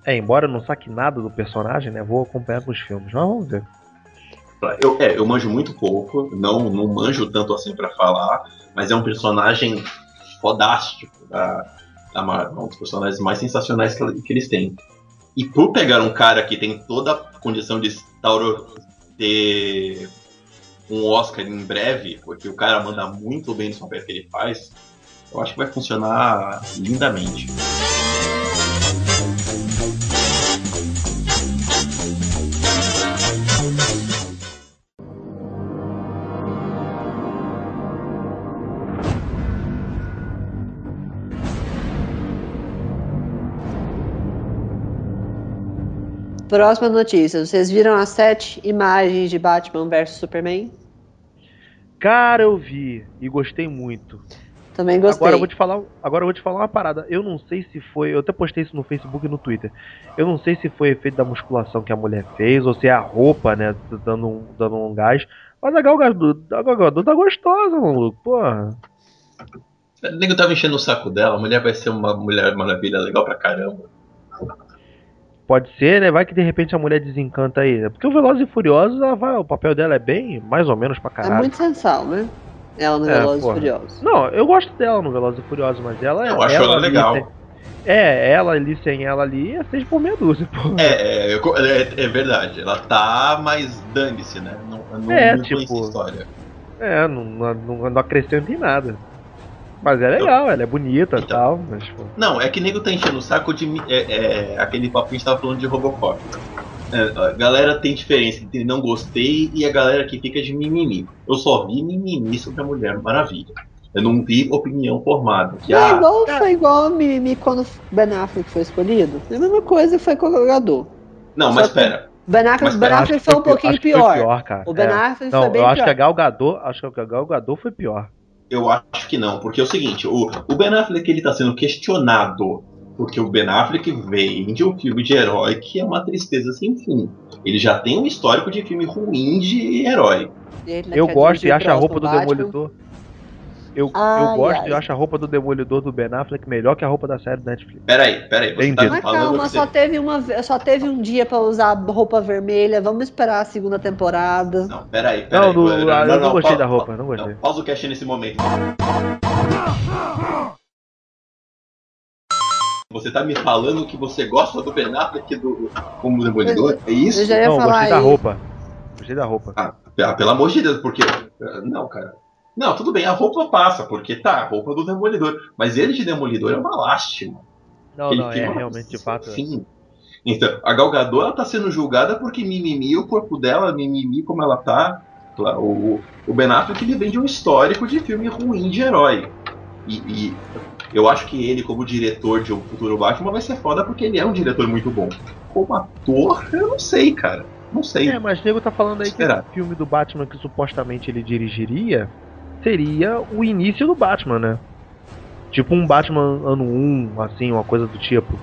É, embora eu não saque nada do personagem, né? Vou acompanhar com os filmes, mas vamos ver. Eu, é, eu manjo muito pouco, não, não manjo tanto assim para falar, mas é um personagem fodástico da, da Marvel, um dos personagens mais sensacionais que, que eles têm. E por pegar um cara que tem toda a condição de ter um Oscar em breve, porque o cara manda muito bem no papel que ele faz, eu acho que vai funcionar lindamente. Próxima notícia. Vocês viram as sete imagens de Batman vs Superman? Cara, eu vi e gostei muito. Também gostei. Agora eu vou te falar, agora eu vou te falar uma parada. Eu não sei se foi, eu até postei isso no Facebook e no Twitter. Eu não sei se foi efeito da musculação que a mulher fez ou se é a roupa, né, dando um, dando um gás. Mas a Gal Gadot, a Gal Gadot tá gostosa, maluco. Porra. O nego tava enchendo o saco dela. A mulher vai ser uma mulher maravilha legal pra caramba. Pode ser, né? Vai que de repente a mulher desencanta aí. Porque o Velozes e Furiosos, ela vai, o papel dela é bem, mais ou menos pra É caralho. muito sensual, né? Ela no É, Velozes e. Furiosos. Não, eu gosto dela no Velozes e Furiosos, mas ela Eu acho ela ali legal. sem- É, ela ali sem ela ali é seis por meia dúzia, pô. É, é, é, é verdade. Ela tá, mas dane-se, né? Não, não, É, não tipo- história. É, não, não, não acrescenta em nada. Mas é legal, ela é bonita e Então. tal, mas pô. Não, é que nego tá enchendo o saco de. É, é, aquele papo que a gente tava falando de Robocop. É, a galera tem diferença entre não gostei e a galera que fica de mimimi. Eu só vi mimimi sobre a Mulher Maravilha. Eu não vi opinião formada. Que, é ah, igual, foi igual a Mimi quando Ben Affleck foi escolhido. A mesma coisa foi com o jogador. não, mas só que- pera. Ben Affleck, Mas Ben Acho Affleck foi um pouquinho acho pior. pior, cara. O Ben É. Affleck Não, foi bem eu acho pior. que a Gal Gadot, acho que a Gal Gadot foi pior. Eu acho que não, porque é o seguinte, o, o Ben Affleck ele tá sendo questionado porque o Ben Affleck vende um filme de herói que é uma tristeza sem fim. Ele já tem um histórico de filme ruim de herói. Ele Eu quer gosto e acho a roupa do. Demolidor. Eu, eu gosto ai. e acho a roupa do Demolidor do Ben Affleck melhor que a roupa da série do Netflix. Peraí, peraí, você Entendi. tá me Mas falando calma, você... só teve, uma, só teve um dia pra usar roupa vermelha. Vamos esperar a segunda temporada. Não, peraí, peraí. Não, do- peraí, ah, eu não gostei pa- da roupa, pa- não gostei. pausa o cast nesse momento. Você tá me falando que você gosta do Ben Affleck do, como Demolidor? É isso? Eu já ia não, falar gostei da aí. roupa. Gostei da roupa. Ah, pe- pelo amor de Deus, porque. eh, Não, cara. Não, tudo bem, a roupa passa, porque tá, a roupa do Demolidor. Mas ele de Demolidor é uma lástima. Não, Ele não, é uma- realmente de fato. Sim. Então, a Gal Gadot ela tá sendo julgada porque mimimi, o corpo dela, mimimi como ela tá. O, o Ben Affleck ele vem de um histórico de filme ruim de herói. E, e eu acho que ele, como diretor de um futuro Batman, vai ser foda porque ele é um diretor muito bom. Como ator, eu não sei, cara. Não sei. É, mas o nego tá falando aí que o filme do Batman que supostamente ele dirigiria seria o início do Batman, né? Tipo um Batman ano 1, assim, uma coisa do tipo.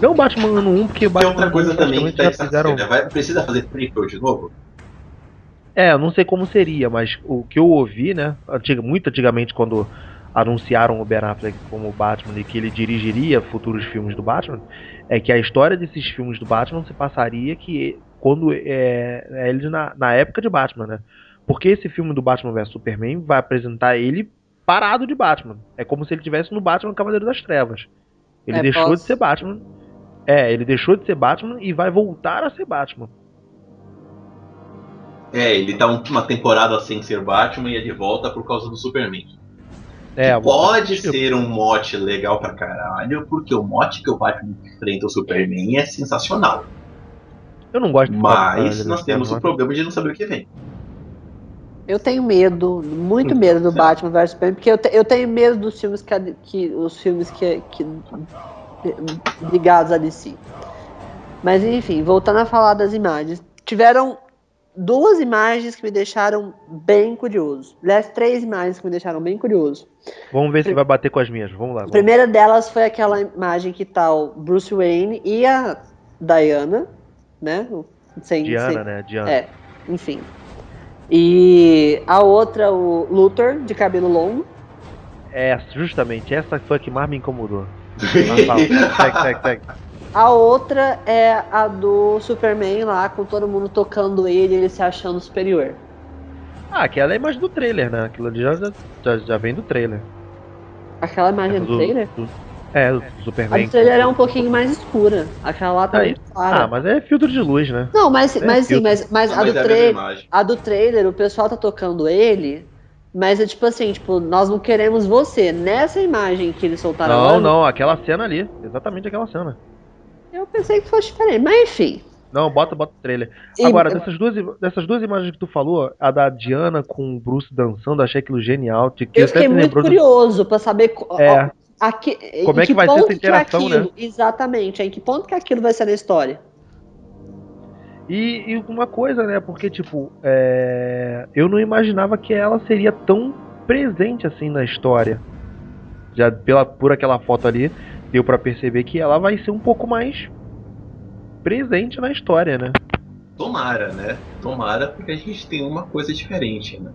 Não Batman ano 1, porque Tem Batman outra ano coisa 1 também que tá já fizeram. né? Vai- Precisa fazer prequel de novo? É, eu não sei como seria, mas o que eu ouvi, né? Antiga, muito antigamente, quando anunciaram o Ben Affleck como Batman e que ele dirigiria futuros filmes do Batman, é que a história desses filmes do Batman se passaria que quando é, é ele na, na época de Batman, né? Porque esse filme do Batman vs Superman vai apresentar ele parado de Batman. É como se ele estivesse no Batman Cavaleiro das Trevas. Ele É, deixou posso- de ser Batman. É, ele deixou de ser Batman e vai voltar a ser Batman. É, ele tá um- uma temporada sem ser Batman e é de volta por causa do Superman. É, pode tipo- ser um mote legal pra caralho, porque o mote que o Batman enfrenta o Superman é sensacional. Eu não gosto de Mas nós temos o problema de não saber o que vem. Eu tenho medo, muito Hum, medo do. Batman vs Superman, porque eu, te- eu tenho medo dos filmes que, a- que os filmes que, que ligados a DC. Mas enfim, voltando a falar das imagens, tiveram duas imagens que me deixaram bem curioso. Aliás, três imagens que me deixaram bem curioso. Vamos ver se vai bater com as minhas. Vamos lá. A primeira delas foi aquela imagem que tá o Bruce Wayne e a Diana, né? Sem, Diana, sem- né? Diana. É, enfim. E a outra, o Luthor, de cabelo longo. É, justamente, essa foi a que mais me incomodou. Segue, segue, segue. A outra é a do Superman lá, com todo mundo tocando ele, ele se achando superior. Ah, aquela é a imagem do trailer, né? Aquilo ali já, já, já vem do trailer. Aquela imagem do trailer? do- é, A Superman. do trailer é um pouquinho mais escura. Aquela lá tá muito clara. Ah, mas é filtro de luz, né? Não, mas, é mas sim, mas, mas a Mas do é a trailer. A do trailer, o pessoal tá tocando ele, mas é tipo assim, tipo, nós não queremos você. Nessa imagem que eles soltaram Não, agora, não, aquela cena ali. Exatamente aquela cena. eu pensei que fosse diferente, mas enfim. Não, bota, bota o trailer. E- Agora, dessas duas, dessas duas imagens que tu falou, a da Diana com o Bruce dançando, achei aquilo genial. Que Eu fiquei muito lembrou do- curioso pra saber É. ó, aqui- Como é que vai ser essa interação, aquilo, né? Exatamente, em que ponto que aquilo vai ser na história. E, e uma coisa, né? Porque, tipo, é, eu não imaginava que ela seria tão presente assim na história. Já pela, por aquela foto ali, deu pra perceber que ela vai ser um pouco mais presente na história, né? Tomara, né? Tomara, porque a gente tem uma coisa diferente, né?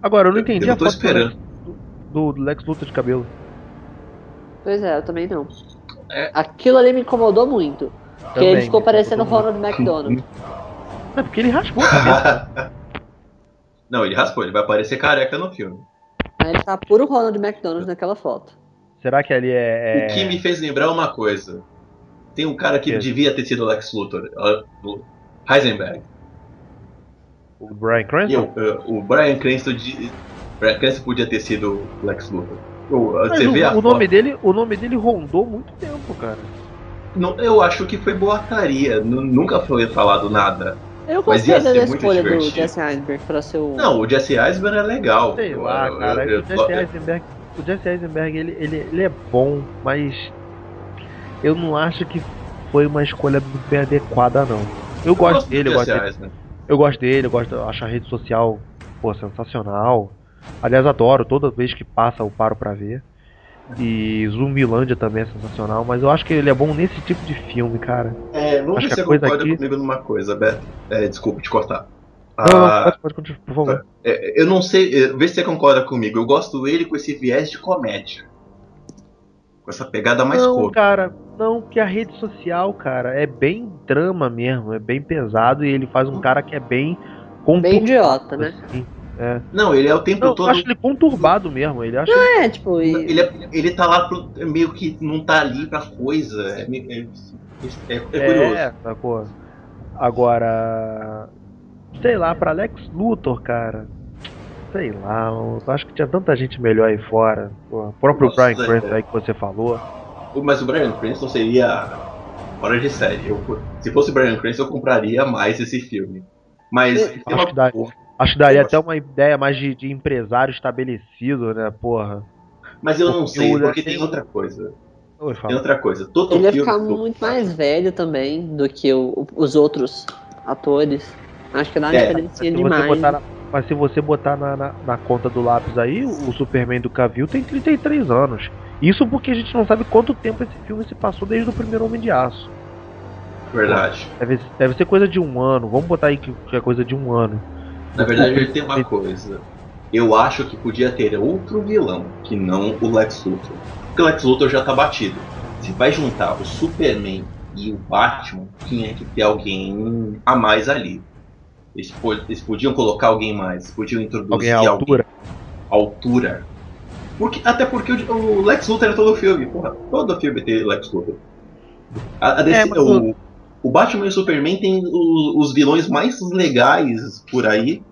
Agora, eu não Eu- entendi eu a tô foto do esperando. Lex, do, do Lex Luthor de cabelo. Pois é, eu também não. É. Aquilo ali me incomodou muito. Porque Também, ele ficou parecendo Ronald McDonald. É porque ele raspou cabeça. Não, ele raspou, ele vai aparecer careca no filme. Aí ele tá puro Ronald McDonald naquela foto. Será que ali é. é- O que me fez lembrar uma coisa. Tem um cara que Que? devia ter sido o Lex Luthor, uh, o Heisenberg. O Brian Cranston? eu, uh, o Brian Cranston, de, Brian Cranston podia ter sido o Lex Luthor. Eu, Mas o, a o nome dele, o nome dele rondou muito tempo, cara. Não, eu acho que foi boataria. nu- Nunca foi falado nada. Eu Mas gostei da escolha do divertido. Jesse Eisenberg pra ser o. Não, o Jesse Eisenberg é legal. Sei Eu- lá, eu- cara. eu- o Jesse Eisenberg, o Jesse Eisenberg ele, ele, ele é bom, mas eu não acho que foi uma escolha bem adequada, não. Eu gosto do dele, eu gosto dele, eu gosto dele, eu gosto, eu acho a rede social, pô, sensacional. Aliás, adoro, toda vez que passa eu paro pra ver. E Zumbilândia também é sensacional, mas eu acho que ele é bom nesse tipo de filme, cara. É, vamos Acho ver que se a você coisa concorda aqui- comigo numa coisa, Beto. É, desculpa te cortar. Não, Ah, pode, pode continuar, por favor. é, eu não sei, é, vê se você concorda comigo. Eu gosto dele com esse viés de comédia. Com essa pegada mais não, cômica. cara, não, que a rede social, cara, é bem drama mesmo, é bem pesado e ele faz um cara que é bem. Bem idiota, né? assim. É. Não, ele é o tempo Não, eu todo. acho ele conturbado mesmo, ele acha É, tipo, e- Ele, é- ele tá lá pro, meio que não tá ali pra coisa. É, meio- é, é- é curioso. É, sacou? Agora, sei lá, pra Lex Luthor, cara, sei lá, eu acho que tinha tanta gente melhor aí fora. Pô, o próprio Nossa, Brian é. Cranston aí que você falou. Mas o Brian Cranston seria fora de série. Eu- se fosse o Brian Cranston, eu compraria mais esse filme. Mas Eu- tem acho que daria até uma ideia mais de, de empresário estabelecido, né, porra. Mas eu não Porque sei, o- porque tem tem outra coisa. Oi, Tem outra coisa. Todo ele ia ficar muito mais velho também do que o- os outros atores. Acho que dá uma É, você demais. botar na- mas se você botar na, na, na conta do lápis aí, o Superman do Cavill tem 33 anos. Isso porque a gente não sabe quanto tempo esse filme se passou desde o primeiro Homem de Aço. Verdade. Deve, deve ser coisa de um ano. Vamos botar aí que, que é coisa de um ano. Na verdade, ele tem uma coisa. Eu acho que podia ter outro vilão que não o Lex Luthor. Porque o Lex Luthor já tá batido. Se vai juntar o Superman e o Batman, tinha que ter alguém a mais ali. Eles, eles podiam colocar alguém mais, podiam introduzir Alguém à alguém altura. altura. Porque, até porque o, o Lex Luthor é todo filme, porra. Todo filme tem Lex Luthor. A, a DC É, mas o, o Batman e o Superman tem o- os vilões mais legais por aí.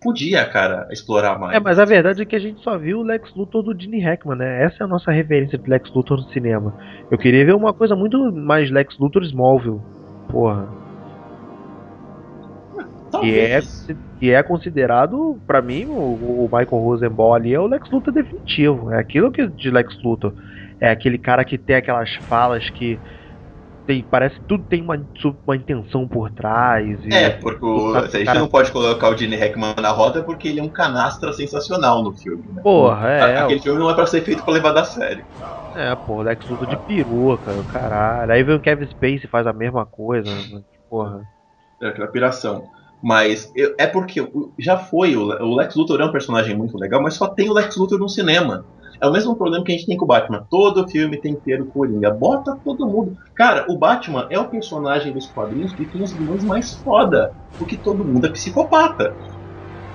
Podia, cara, explorar mais. É, mas a verdade é que a gente só viu o Lex Luthor do Gene Hackman, né? Essa é a nossa referência de Lex Luthor no cinema. Eu queria ver uma coisa muito mais Lex Luthor Smallville. Porra. Que é, que é considerado, pra mim, o, o Michael Rosenbaum ali é o Lex Luthor definitivo. É aquilo que de Lex Luthor. É aquele cara que tem aquelas falas que tem, parece que tudo tem uma, uma intenção por trás. E É, porque o- Cara- a gente não pode colocar o Gene Hackman na roda porque ele é um canastra sensacional no filme. Né? Porra, é. Aquele filme não é pra ser feito pra levar da sério. É, pô, Lex Luthor de peruca, caralho. Aí vem o Kevin Spacey e faz a mesma coisa. né? Porra. É aquela piração. Mas eu- é porque já foi, o Lex Luthor é um personagem muito legal, mas só tem o Lex Luthor no cinema. É o mesmo problema que a gente tem com o Batman. Todo filme tem que ter o Coringa. Bota todo mundo. Cara, o Batman é o personagem dos quadrinhos que tem os vilões mais foda. Porque todo mundo é psicopata.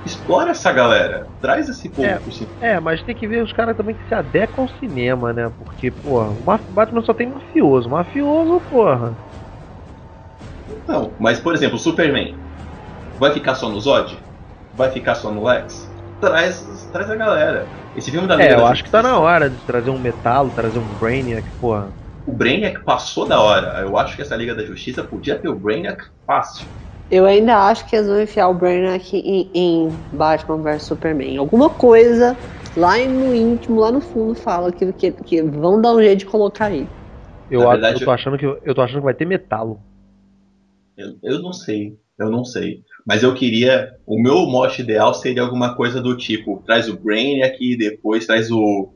Explora essa galera. Traz esse povo É. pro cinema. É, mas tem que ver os caras também que se adequam ao cinema, né? Porque, porra, o Batman só tem mafioso. Mafioso, porra. Não, mas por exemplo, o Superman. Vai ficar só no Zod? Vai ficar só no Lex? Traz, traz a galera. Esse filme da É, Liga eu da acho que tá na hora de trazer um metalo, trazer um Brainiac, porra. O Brainiac passou da hora. Eu acho que essa Liga da Justiça podia ter o Brainiac fácil. Eu ainda acho que eles vão enfiar o Brainiac em, em Batman vs Superman. Alguma coisa lá no íntimo, lá no fundo, fala que, que, que vão dar um jeito de colocar ele. Eu, verdade, eu tô achando que eu tô achando que vai ter metalo. Eu, eu não sei. Eu não sei. Mas eu queria. O meu mote ideal seria alguma coisa do tipo: traz o Brainiac e depois traz o.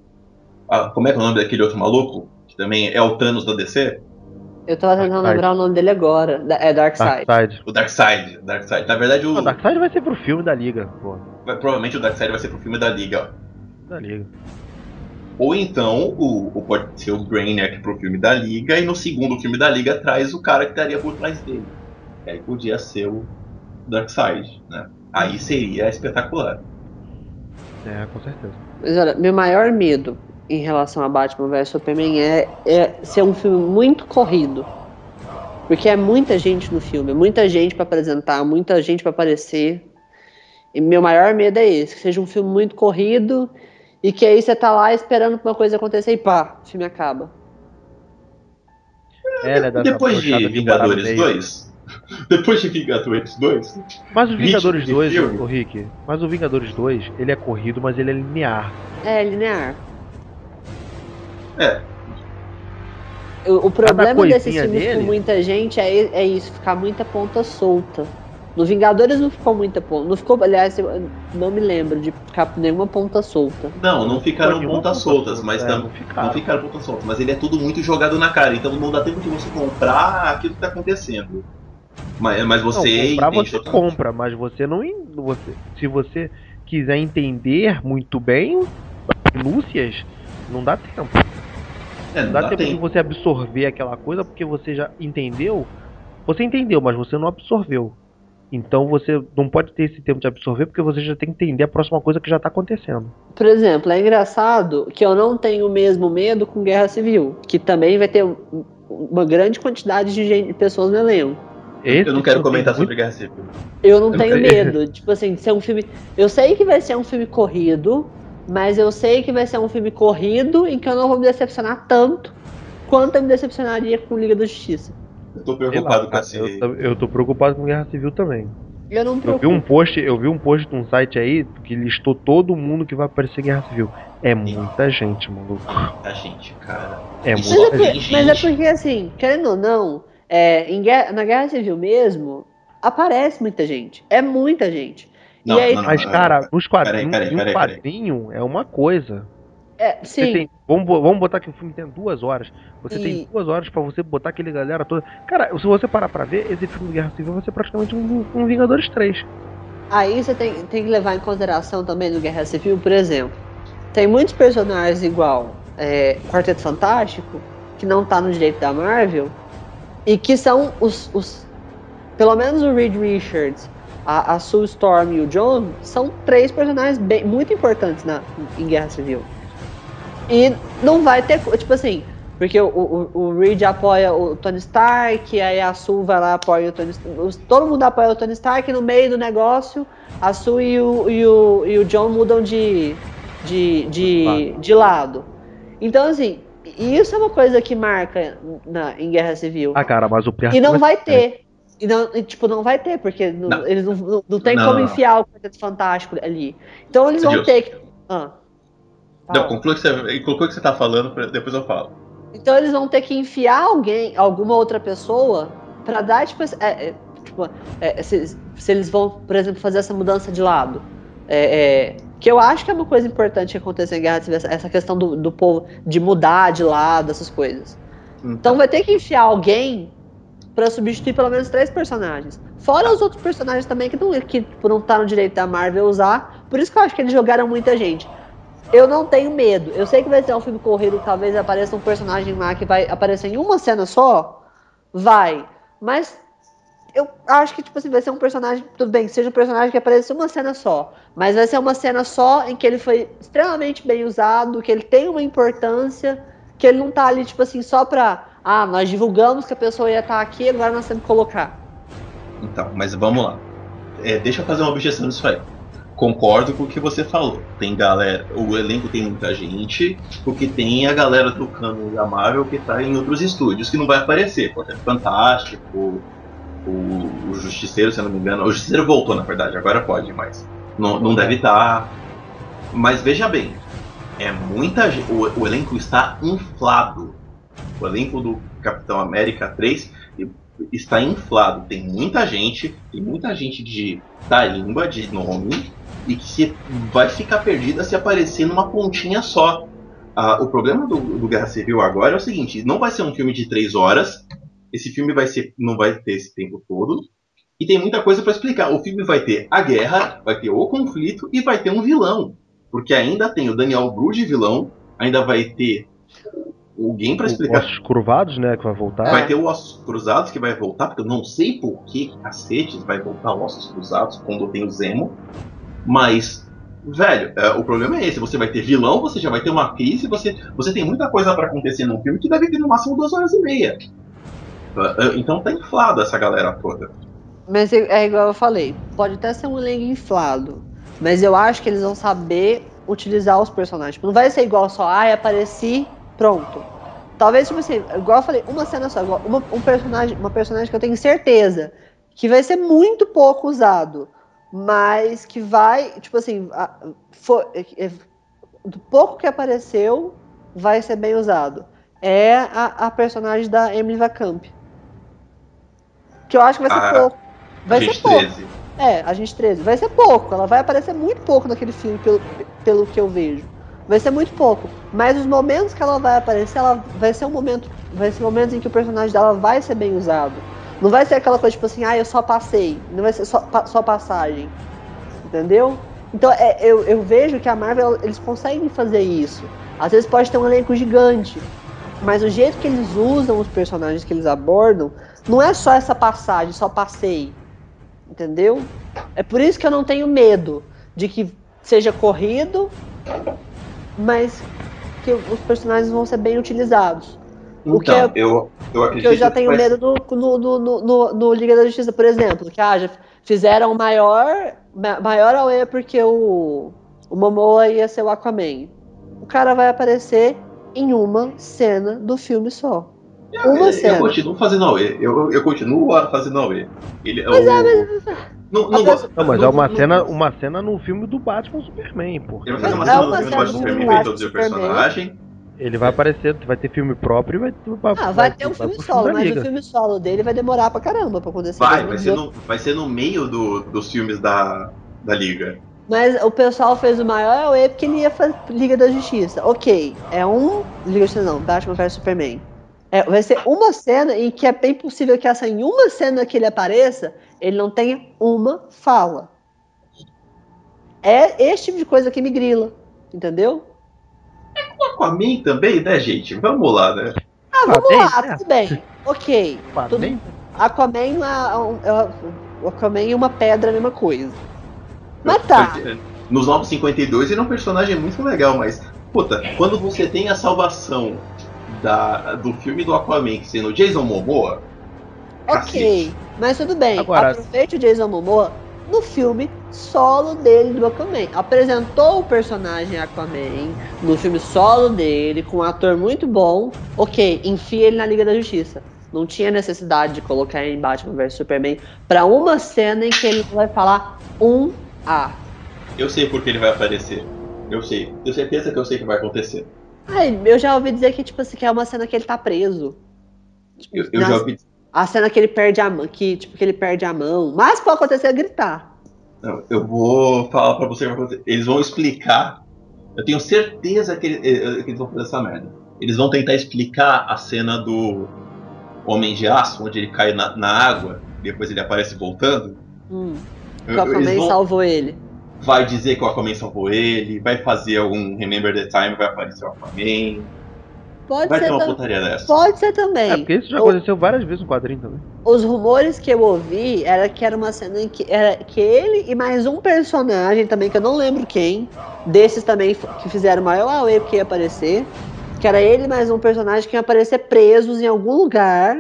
ah, como é que é o nome daquele outro maluco? Que também é o Thanos da DC? Eu tava tentando Darkseid. lembrar o nome dele agora. Da- É Darkseid. Darkseid. O Darkseid. Darkseid. Na verdade, o, Não, Darkseid vai ser pro filme da Liga, vai- provavelmente o Darkseid vai ser pro filme da Liga. ó. Da Liga. Ou então o, o pode ser o Brainiac pro filme da Liga e no segundo filme da Liga traz o cara que estaria por trás dele. E aí podia ser o Darkseid, né? Aí seria espetacular. É, com certeza. Mas olha, meu maior medo em relação a Batman vs Superman é, é ser um filme muito corrido. Porque é muita gente no filme, muita gente para apresentar, muita gente para aparecer. E meu maior medo é esse, que seja um filme muito corrido e que aí você tá lá esperando uma coisa acontecer e pá, o filme acaba. É, né, Depois de Vingadores meio. 2. Depois de Vingadores 2. Mas o Vingadores ritmo de 2, filme. ô Rick, mas o Vingadores 2, ele é corrido, mas ele é linear. É linear. É, O, o problema desses filmes dele- com muita gente é, é isso, ficar muita ponta solta. No Vingadores não ficou muita ponta. Não ficou, aliás, eu não me lembro de ficar nenhuma ponta solta. não, não ficaram pontas ponta soltas, solta, mas é, não ficaram. não ficaram pontas soltas, mas ele é tudo muito jogado na cara, então não dá tempo de você comprar aquilo que tá acontecendo. Mas, mas você não, comprar você totalmente. compra, mas você não. Você, se você quiser entender muito bem as minúcias, não dá tempo. É, Não não dá, dá tempo, de tempo. você absorver aquela coisa porque você já entendeu. Você entendeu, mas você não absorveu. Então você não pode ter esse tempo de absorver porque você já tem que entender a próxima coisa que já tá acontecendo. Por exemplo, é engraçado que eu não tenho o mesmo medo com Guerra Civil, que também vai ter um- uma grande quantidade de, gente, de pessoas no elenco. Esse Eu não quero filme comentar tem sobre Guerra Civil. Eu não Eu tenho não- medo, tipo assim, de ser um filme. Eu sei que vai ser um filme corrido, mas eu sei que vai ser um filme corrido em que eu não vou me decepcionar tanto quanto eu me decepcionaria com Liga da Justiça. Eu tô Sei lá, preocupado com esse. eu, tô- eu tô preocupado com Guerra Civil também. Eu não Eu vi um post, eu vi um post num site aí que listou todo mundo que vai aparecer em Guerra Civil. É muita gente, maluco. A gente, cara. É Isso Mas é, muita gente. mas é porque, assim, querendo ou não, é, em guerra- na Guerra Civil mesmo, aparece muita gente. É muita gente. Não, e aí, não, não. Mas, cara, nos quadrinhos, peraí, um peraí, peraí. quadrinho é uma coisa. é, sim, tem- vamos, vamos botar que o filme tem duas horas. Você E- tem duas horas pra você botar aquele galera toda. Cara, se você parar pra ver, esse filme de Guerra Civil vai ser praticamente um, um Vingadores 3. Aí você tem, tem que levar em consideração também no Guerra Civil, por exemplo. Tem muitos personagens igual é, Quarteto Fantástico, que não tá no direito da Marvel, e que são os. os pelo menos o Reed Richards, a, a Sue Storm e o John são três personagens bem, muito importantes na, em Guerra Civil. E não vai ter. Tipo assim, porque o, o, o Reed apoia o Tony Stark, aí a Sue vai lá apoia o Tony Stark. Todo mundo apoia o Tony Stark, no meio do negócio, a Sue e o, e o, e o John mudam de, de, de, de lado. Então, assim, isso é uma coisa que marca na, em Guerra Civil. Ah, cara, mas o Guerra E não vai ter. E não, e, tipo, não vai ter, porque não- Não. eles não, não, não tem Não, como enfiar o Quarteto Fantástico ali. Então eles vão ter que. Ah. Não, Fala. conclui o que você, conclui o que você tá falando, depois eu falo. Então eles vão ter que enfiar alguém, alguma outra pessoa, pra dar, tipo, é, é, tipo, é, se, se eles vão, por exemplo, fazer essa mudança de lado. É, é, que eu acho que é uma coisa importante que acontecer em Guerra Civil, essa, questão do, do povo de mudar de lado, essas coisas. Então vai ter que enfiar alguém pra substituir pelo menos três personagens. Fora os outros personagens também que não, que, tipo, não tá no direito da Marvel usar. Por isso que eu acho que eles jogaram muita gente. Eu não tenho medo. Eu sei que vai ser um filme corrido, talvez apareça um personagem lá que vai aparecer em uma cena só. Vai. Mas eu acho que, tipo assim, vai ser um personagem. Tudo bem, seja um personagem que apareça uma cena só. Mas vai ser uma cena só em que ele foi extremamente bem usado, que ele tem uma importância, que ele não tá ali, tipo assim, só pra. Ah, nós divulgamos que a pessoa ia estar aqui, agora nós temos que colocar. Então, mas vamos lá. É, deixa eu fazer uma objeção nisso aí. Concordo com o que você falou. Tem galera, o elenco tem muita gente, porque tem a galera do cano da Marvel que tá em outros estúdios que não vai aparecer. Quarteto Fantástico, o, o, Justiceiro, se eu não me engano. O Justiceiro voltou, na verdade, agora pode, mas não, não deve estar. Mas veja bem, é muita gente. O, o elenco está inflado. O elenco do Capitão América 3 está inflado. Tem muita gente, tem muita gente de tarimba, de nome, e que se vai ficar perdida se aparecer numa pontinha só. Ah, o problema do, do Guerra Civil agora é o seguinte: não vai ser um filme de três horas. Esse filme vai ser, não vai ter esse tempo todo. E tem muita coisa para explicar. O filme vai ter a guerra, vai ter o conflito e vai ter um vilão. Porque ainda tem o Daniel Bru de vilão, ainda vai ter alguém para explicar. Ossos curvados, né? Que vai voltar. Vai ter o Ossos Cruzados que vai voltar, porque eu não sei por que cacetes vai voltar Ossos Cruzados quando tem o Zemo. Mas, velho, é, o problema é esse: você vai ter vilão, você já vai ter uma crise, você, você tem muita coisa para acontecer num filme que deve ter no máximo duas horas e meia. É, então tá inflado essa galera toda. Mas é, é igual eu falei, pode até ser um elenco inflado, mas eu acho que eles vão saber utilizar os personagens. Não vai ser igual só, ai, apareci, pronto. Talvez, tipo assim, igual eu falei, uma cena só, uma, um personagem, uma personagem que eu tenho certeza que vai ser muito pouco usado, mas que vai, tipo assim, a, for, é, é, do pouco que apareceu, vai ser bem usado. É a, a personagem da Emily Vacamp. Que eu acho que vai ser ah, pouco. Vai ser pouco. 13. É, a gente 13. Vai ser pouco. Ela vai aparecer muito pouco naquele filme, pelo, pelo que eu vejo. Vai ser muito pouco. Mas os momentos que ela vai aparecer, ela vai ser um momento. Vai ser momentos em que o personagem dela vai ser bem usado. Não vai ser aquela coisa tipo assim, ah, eu só passei. Não vai ser só, só passagem. Entendeu? Então é, eu, eu vejo que a Marvel, eles conseguem fazer isso. Às vezes pode ter um elenco gigante. Mas o jeito que eles usam os personagens que eles abordam, não é só essa passagem, só passei. Entendeu? É por isso que eu não tenho medo de que seja corrido, mas que os personagens vão ser bem utilizados. Então, o que é, eu, eu acredito eu já tenho vai... medo no, no, no, no, no Liga da Justiça, por exemplo, que ah, já fizeram maior, maior AOE porque o, o Momoa ia ser o Aquaman. O cara vai aparecer em uma cena do filme só. Eu, continuo fazendo AOE. Eu, eu continuo fazendo AOE. Ele, é mas, o... é, mas... Não, não, não, não, mas é uma cena, uma cena no filme do Batman Superman, pô. Ele vai fazer uma cena no filme do Batman Superman, vai introduzir o personagem. Ele vai aparecer, vai ter filme próprio e vai. ah, vai, vai ter um filme solo, mas o filme solo dele vai demorar pra caramba pra acontecer. Vai, vai ser, no, vai ser no meio do, dos filmes da, da Liga. Mas o pessoal fez o maior AOE porque ele ia fazer Liga da Justiça. Ok, é um. Liga da Justiça não, Batman vs Superman. É, vai ser uma cena em que é bem possível que essa em uma cena que ele apareça, ele não tenha uma fala. É esse tipo de coisa que me grila, entendeu? É com Aquaman também, né, gente? Vamos lá, né? Ah, vamos Aquaman, lá, é. tudo bem. Ok. Tudo... Aquaman, é, é, Aquaman é uma pedra, a mesma coisa. Mas tá. Nos 952 ele é um personagem muito legal, mas, puta, quando você tem a salvação da, do filme do Aquaman sendo Jason Momoa. Ok, cacete. mas tudo bem. Agora, Aproveite o Jason Momoa no filme solo dele do Aquaman. Apresentou o personagem Aquaman no filme solo dele, com um ator muito bom. Ok, enfia ele na Liga da Justiça. Não tinha necessidade de colocar ele em Batman vs Superman para uma cena em que ele vai falar um A. Eu sei porque ele vai aparecer. Eu sei. Tenho certeza que eu sei o que vai acontecer. Ai, eu já ouvi dizer que, tipo assim, que é uma cena que ele tá preso. Tipo, eu, eu já ouvi. A cena que ele perde a mão, que, tipo, que ele perde a mão. Mas pode acontecer é gritar. Não, eu vou falar pra você que Eles vão explicar. Eu tenho certeza que, ele, eh, que eles vão fazer essa merda. Eles vão tentar explicar a cena do Homem de Aço, onde ele cai na, na água, depois ele aparece voltando. Hum. O Aquaman vão... salvou ele vai dizer que o Aquaman salvou ele, vai fazer algum Remember the Time, vai aparecer o Aquaman. Pode vai ser ter uma putaria dessa. Pode ser também. É, porque isso já aconteceu várias vezes no quadrinho também. Os rumores que eu ouvi era que era uma cena em que era que ele e mais um personagem também, que eu não lembro quem, desses também que fizeram o maior Aue que ia aparecer, que era ele e mais um personagem que ia aparecer presos em algum lugar.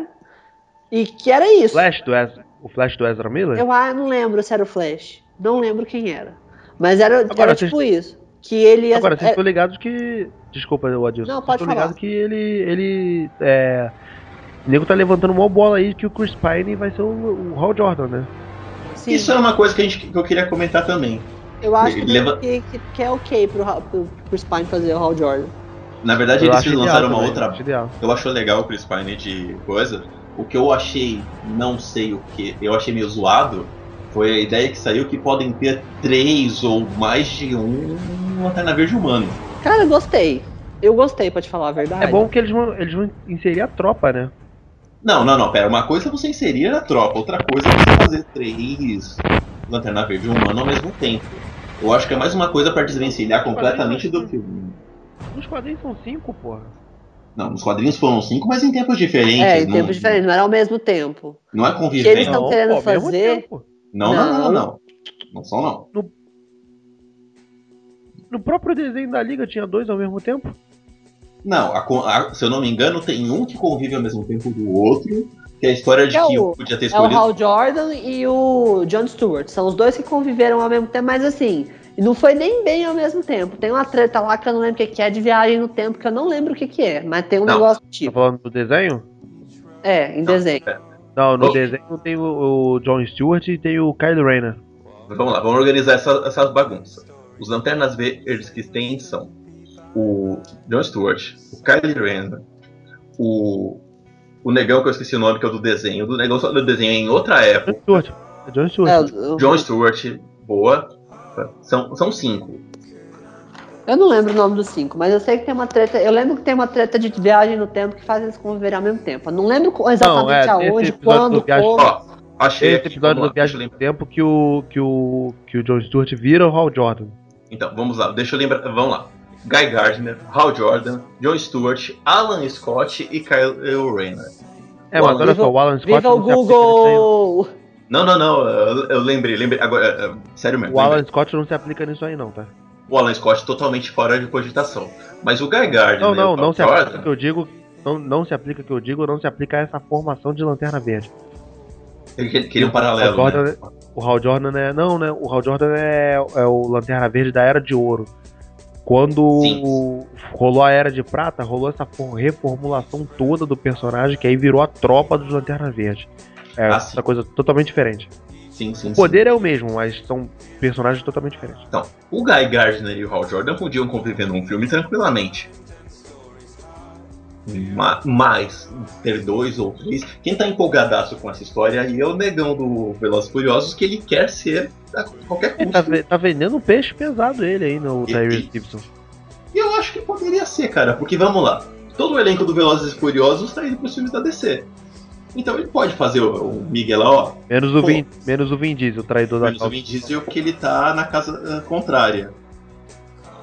E que era isso. Flash do Ezra, o Flash do Ezra Miller? Eu ah, não lembro se era o Flash. Não lembro quem era. Mas era, Agora, era tipo isso. Que ele ia, Agora, vocês é... estão ligados que. Desculpa, o Adilson. Não, pode falar. ligado que ele. ele é... O nego tá levantando uma bola aí que o Chris Pine vai ser o, o Hal Jordan, né? Sim. Isso é uma coisa que, a gente, que eu queria comentar também. Eu acho que, leva... que, que, que, é ok pro, pro Chris Pine fazer o Hal Jordan. Na verdade, eu eles lançaram uma outra. Acho eu acho legal o Chris Pine de coisa. O que eu achei, não sei o que, eu achei meio zoado, foi a ideia que saiu que podem ter três ou mais de um Lanterna Verde humano. Cara, eu gostei. Eu gostei, pra te falar a verdade. É bom que eles vão, eles vão inserir a tropa, né? Não, não, não, pera. Uma coisa é você inserir a tropa, outra coisa é você fazer três Lanterna Verde humano ao mesmo tempo. Eu acho que é mais uma coisa para desvencilhar completamente do filme. Nos quadrinhos são cinco, porra. Não, nos quadrinhos foram cinco, mas em tempos diferentes. É, em não, tempos diferentes, não era ao mesmo tempo. Não é Que eles convivência. tão Não, querendo pô, ao mesmo fazer- tempo. Não, não, não, Não. não. Não são, não. No próprio desenho da Liga tinha dois ao mesmo tempo? Não, a a- se eu não me engano, tem um que convive ao mesmo tempo do outro, que é a história de É que o- podia ter É o escolhido. Hal Jordan e o John Stewart. São os dois que conviveram ao mesmo tempo, mas assim, não foi nem bem ao mesmo tempo. Tem uma treta lá que eu não lembro o que que é de viagem no tempo, que eu não lembro o que que é, mas tem um Não. negócio do Tá tipo. falando do desenho? É, em desenho. Não, no Oh. desenho tem o, o John Stewart e tem o Kyle Rayner. Vamos lá, vamos organizar essa, essas bagunças. Os lanternas verdes que tem são o John Stewart, o Kylie Renner, o, o negão que eu esqueci o nome, que é o do desenho. O do negão só do desenho é em outra John época. Stewart. É John Stewart. É, o- o- John Stewart, boa. São, são cinco. Eu não lembro o nome dos cinco, mas eu sei que tem uma treta. Eu lembro que tem uma treta de viagem no tempo que faz eles conviverem ao mesmo tempo. Eu não lembro exatamente Não, é, aonde, quando, do Viagem- como. Ó, achei Esse episódio do Viagem no Tempo que o, que o, que o John Stewart vira o Hal Jordan. Então, vamos lá, deixa eu lembrar. Vamos lá. Guy Gardner, Hal Jordan, John Stewart, Alan Scott e Kyle Rayner. É, mas olha só, o Alan Scott Viva o Google! Não, não, não, eu, eu lembrei, lembrei. Agora, é, é, sério mesmo. O lembrei. Alan Scott não se aplica nisso aí não, tá? O Alan Scott totalmente fora de cogitação. Mas o Guy Gardner. Não, e não, o não se Hal aplica Jordan, que eu digo. Não, não se aplica que eu digo, não se aplica a essa formação de Lanterna Verde. Ele quer- queria um O paralelo. Jordan, Né? o Hal Jordan é. Não, né? O Hal Jordan é, é o Lanterna Verde da Era de Ouro. Quando Sim. rolou a Era de Prata, rolou essa for- reformulação toda do personagem, que aí virou a tropa dos Lanterna Verde. É Ah, sim. coisa totalmente diferente. Sim, sim, O sim. poder é o mesmo, mas são personagens totalmente diferentes. Então, o Guy Gardner e o Hal Jordan podiam conviver num filme tranquilamente. Ma- Mas, ter dois ou três. Quem tá empolgadaço com essa história aí é o negão do Velozes e Furiosos, que ele quer ser a qualquer Ele tá, tá vendendo um peixe pesado ele aí no Tyrese Gibson. E eu acho que poderia ser, cara, porque vamos lá. Todo o elenco do Velozes e Furiosos tá indo pros filmes da DC. Então ele pode fazer o, o Miguel lá, ó, Menos o, Pô. Vin, menos o Vin Diesel, o traidor da menos o. Vin Diesel, que ele tá na casa ah, contrária.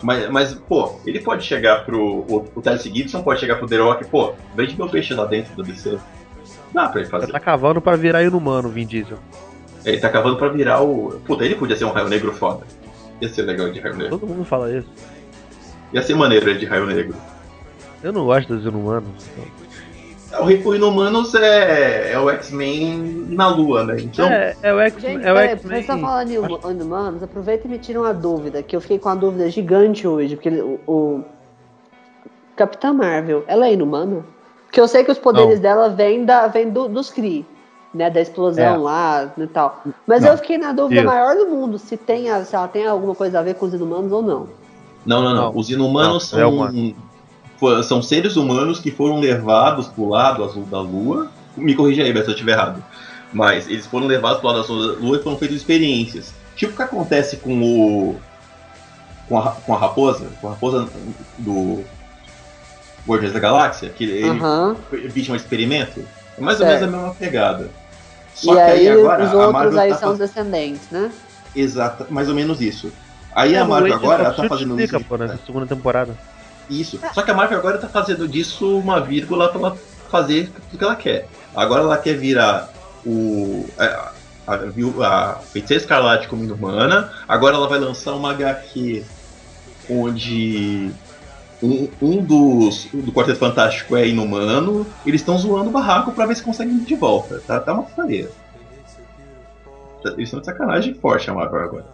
Mas, mas, pô, ele pode chegar pro. O, o Tyrese Gibson pode chegar pro The Rock, pô, vende meu peixe lá dentro do DC. Dá pra ele Ele fazer. tá cavando pra virar inumano, o Vin Diesel. Ele tá cavando pra virar o. Puta, ele podia ser um raio negro foda. Ia ser legal de raio negro. Todo mundo fala isso. Ia ser maneiro ele de raio negro. Eu não gosto dos inumanos. O Rico Inumanos é, é o X-Men na lua, né? Então. é, é o X- Gente, é o peraí, X-Men. você tá falando em hum- humanos, aproveita e me tira uma dúvida, que eu fiquei com uma dúvida gigante hoje, porque o, o Capitã Marvel, ela é inumana? Porque eu sei que os poderes Não. dela vêm da, vem do- dos Kree, né, da explosão É. lá e tal. Mas Não. eu fiquei na dúvida Isso. maior do mundo, se, tem a- se ela tem alguma coisa a ver com os inumanos ou não. Não, não, não. Não. Os inumanos Não, é são, humano. Fo- são seres humanos que foram levados pro lado azul da lua. Me corrija aí, Beto, se eu estiver errado. Mas eles foram levados pro lado azul da lua e foram feitas experiências. Tipo o que acontece com o. com a, com a raposa, com a raposa do. Guardiões da Galáxia, que ele vítima de experimento. É mais ou menos Certo. a mesma pegada. Só E que aí, agora os a outros aí tá são os faz- descendentes, né? Exata, mais ou menos isso. Aí É, a o Marvel agora ela tá fazendo explica, isso. pô, nessa segunda temporada. Isso. Só que a Marvel agora tá fazendo disso uma vírgula pra ela fazer tudo que ela quer. Agora ela quer virar o. A, a, viu- a Feiticeira Escarlate como humana. Agora ela vai lançar uma HQ onde um, um dos. do Quarteto Fantástico é inumano. Eles estão zoando o barraco pra ver se conseguem de volta. Tá, tá uma putaria. Eles estão de sacanagem forte a Marvel agora.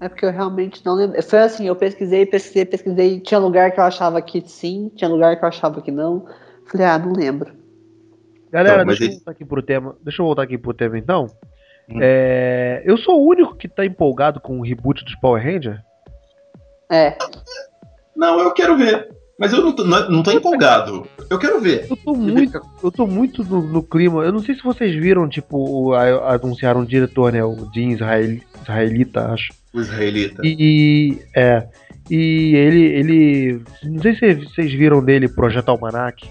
É porque eu realmente não lembro. Foi assim, eu pesquisei, pesquisei, pesquisei. Tinha lugar que eu achava que sim, tinha lugar que eu achava que não. Falei, ah, não lembro. Galera, Não, deixa eu voltar aqui pro tema. Deixa eu voltar aqui pro tema então. Hum. É, eu sou o único que tá empolgado com o reboot dos Power Rangers. É. Não, eu quero ver. Mas eu não tô, não, não tô empolgado. Eu quero ver. Eu tô muito, eu tô muito no, no clima. Eu não sei se vocês viram, tipo, o, a, anunciaram um diretor, né? O Jim Israel, Israelita, acho. O israelita. E é. E ele, ele. Não sei se vocês viram dele Projeto Almanac.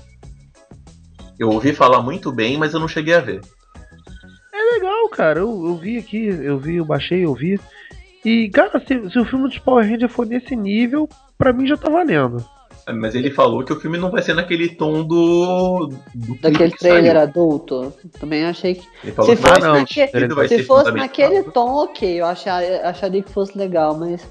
Eu ouvi falar muito bem, mas eu não cheguei a ver. É legal, cara. Eu, eu vi aqui, eu vi, eu baixei, eu vi. E, cara, se, se o filme dos Power Rangers for nesse nível, pra mim já tá valendo. Mas ele falou que o filme não vai ser naquele tom do. do Daquele que trailer saiu. adulto. Também achei que. Ele falou Se que fosse, não. naque- vai se ser fosse naquele tom, ok. Eu acharia, acharia que fosse legal, mas.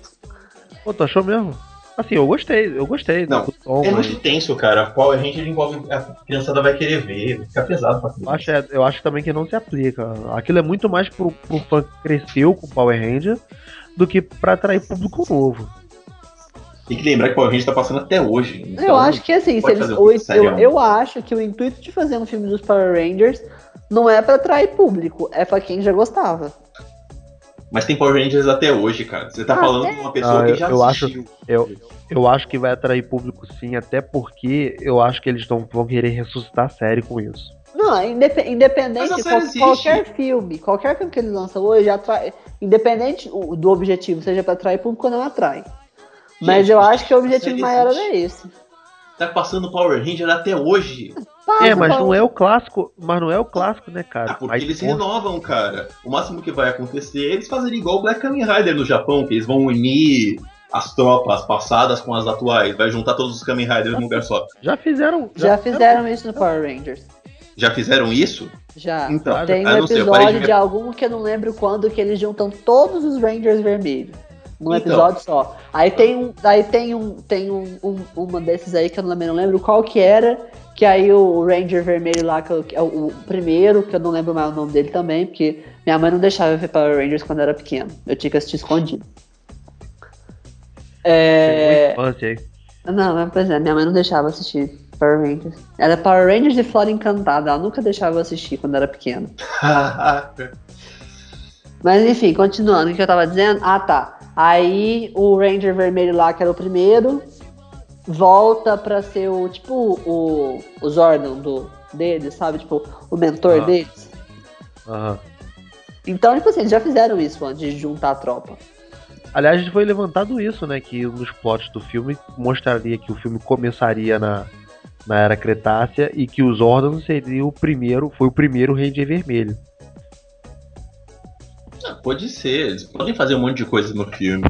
Pô, tu achou mesmo? Assim, eu gostei, eu gostei Não, do tom, É mas muito tenso, cara. Power Ranger envolve. A criançada vai querer ver, fica pesado pra eu acho, é- eu acho também que não se aplica. Aquilo é muito mais pro, pro fã que cresceu com Power Ranger do que pra atrair público novo. Tem que lembrar que Power Ranger tá passando até hoje. eu então acho que assim, se eles, um o- filme serião. eu, eu acho que o intuito de fazer um filme dos Power Rangers não é pra atrair público, é pra quem já gostava. Mas tem Power Rangers até hoje, cara. Você tá Ah, falando é? de uma pessoa Ah, que eu- já eu acho- assistiu. Eu, eu acho que vai atrair público sim, até porque eu acho que eles tão, vão querer ressuscitar a série com isso. Não, indep- independente, qual- qualquer filme, qualquer filme que eles lançam hoje, atrai, independente do objetivo, seja pra atrair público ou não atrai. Mas Gente, eu acho que o objetivo maior era esse. Tá passando Power Ranger até hoje. É, mas não é o clássico, mas não é o clássico, né, cara? Ah, porque Aí, eles renovam, cara. O máximo que vai acontecer é eles fazerem igual o Black Kamen Rider no Japão, que eles vão unir as tropas passadas com as atuais, vai juntar todos os Kamen Riders num lugar só. já fizeram. Já fizeram isso no Power Rangers. Já fizeram isso? Já. Então, Tem um ah, sei, parei episódio de de, ver- algum que eu não lembro quando que eles juntam todos os Rangers vermelhos. Num Então. episódio só. Aí tem um. Aí tem um. Tem um, um- uma desses aí que eu não lembro, não lembro qual que era. Que aí o Ranger vermelho lá, que, eu- que é o, o primeiro, que eu não lembro mais o nome dele também, porque minha mãe não deixava eu ver Power Rangers quando eu era pequeno. Eu tinha que assistir escondido. É. Não, mas pois é, minha mãe não deixava assistir Power Rangers. Era Power Rangers e Flora Encantada, ela nunca deixava eu assistir quando eu era pequeno. Mas enfim, continuando, o que eu tava dizendo? Ah, tá. Aí o Ranger vermelho lá, que era o primeiro, volta pra ser o, tipo, o, o Zordon do, deles, sabe? Tipo, o mentor Ah. deles. Aham. Então, tipo assim, eles já fizeram isso antes de juntar a tropa. Aliás, foi levantado isso, né? Que nos plots do filme mostraria que o filme começaria na, na Era Cretácea e que os Zordon seria o primeiro, foi o primeiro Ranger Vermelho. Ah, Pode ser, eles podem fazer um monte de coisa no filme.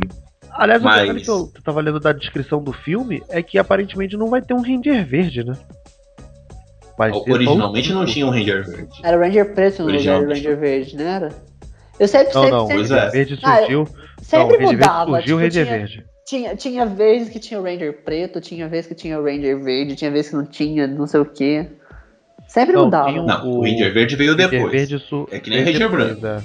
Aliás, o Mas- detalhe que eu tava lendo da descrição do filme é que aparentemente não vai ter um Ranger Verde, né? O Originalmente não cinco. tinha um Ranger Verde. Era Ranger preto no lugar do. Ranger verde, não era? Eu sempre, Não, sempre, não, o sempre, Pois é. Ranger Verde Ah, surgiu. não, sempre o Ranger Verde mudava. surgiu o tipo, Ranger tinha, Verde. Tinha, tinha vezes que tinha o Ranger preto, tinha vezes que tinha o Ranger verde, tinha vezes que não tinha, não sei o que. Sempre Não, mudava. um- Não, o O Ranger Verde veio Ranger depois. Verde su- É que nem Ranger Branco. é.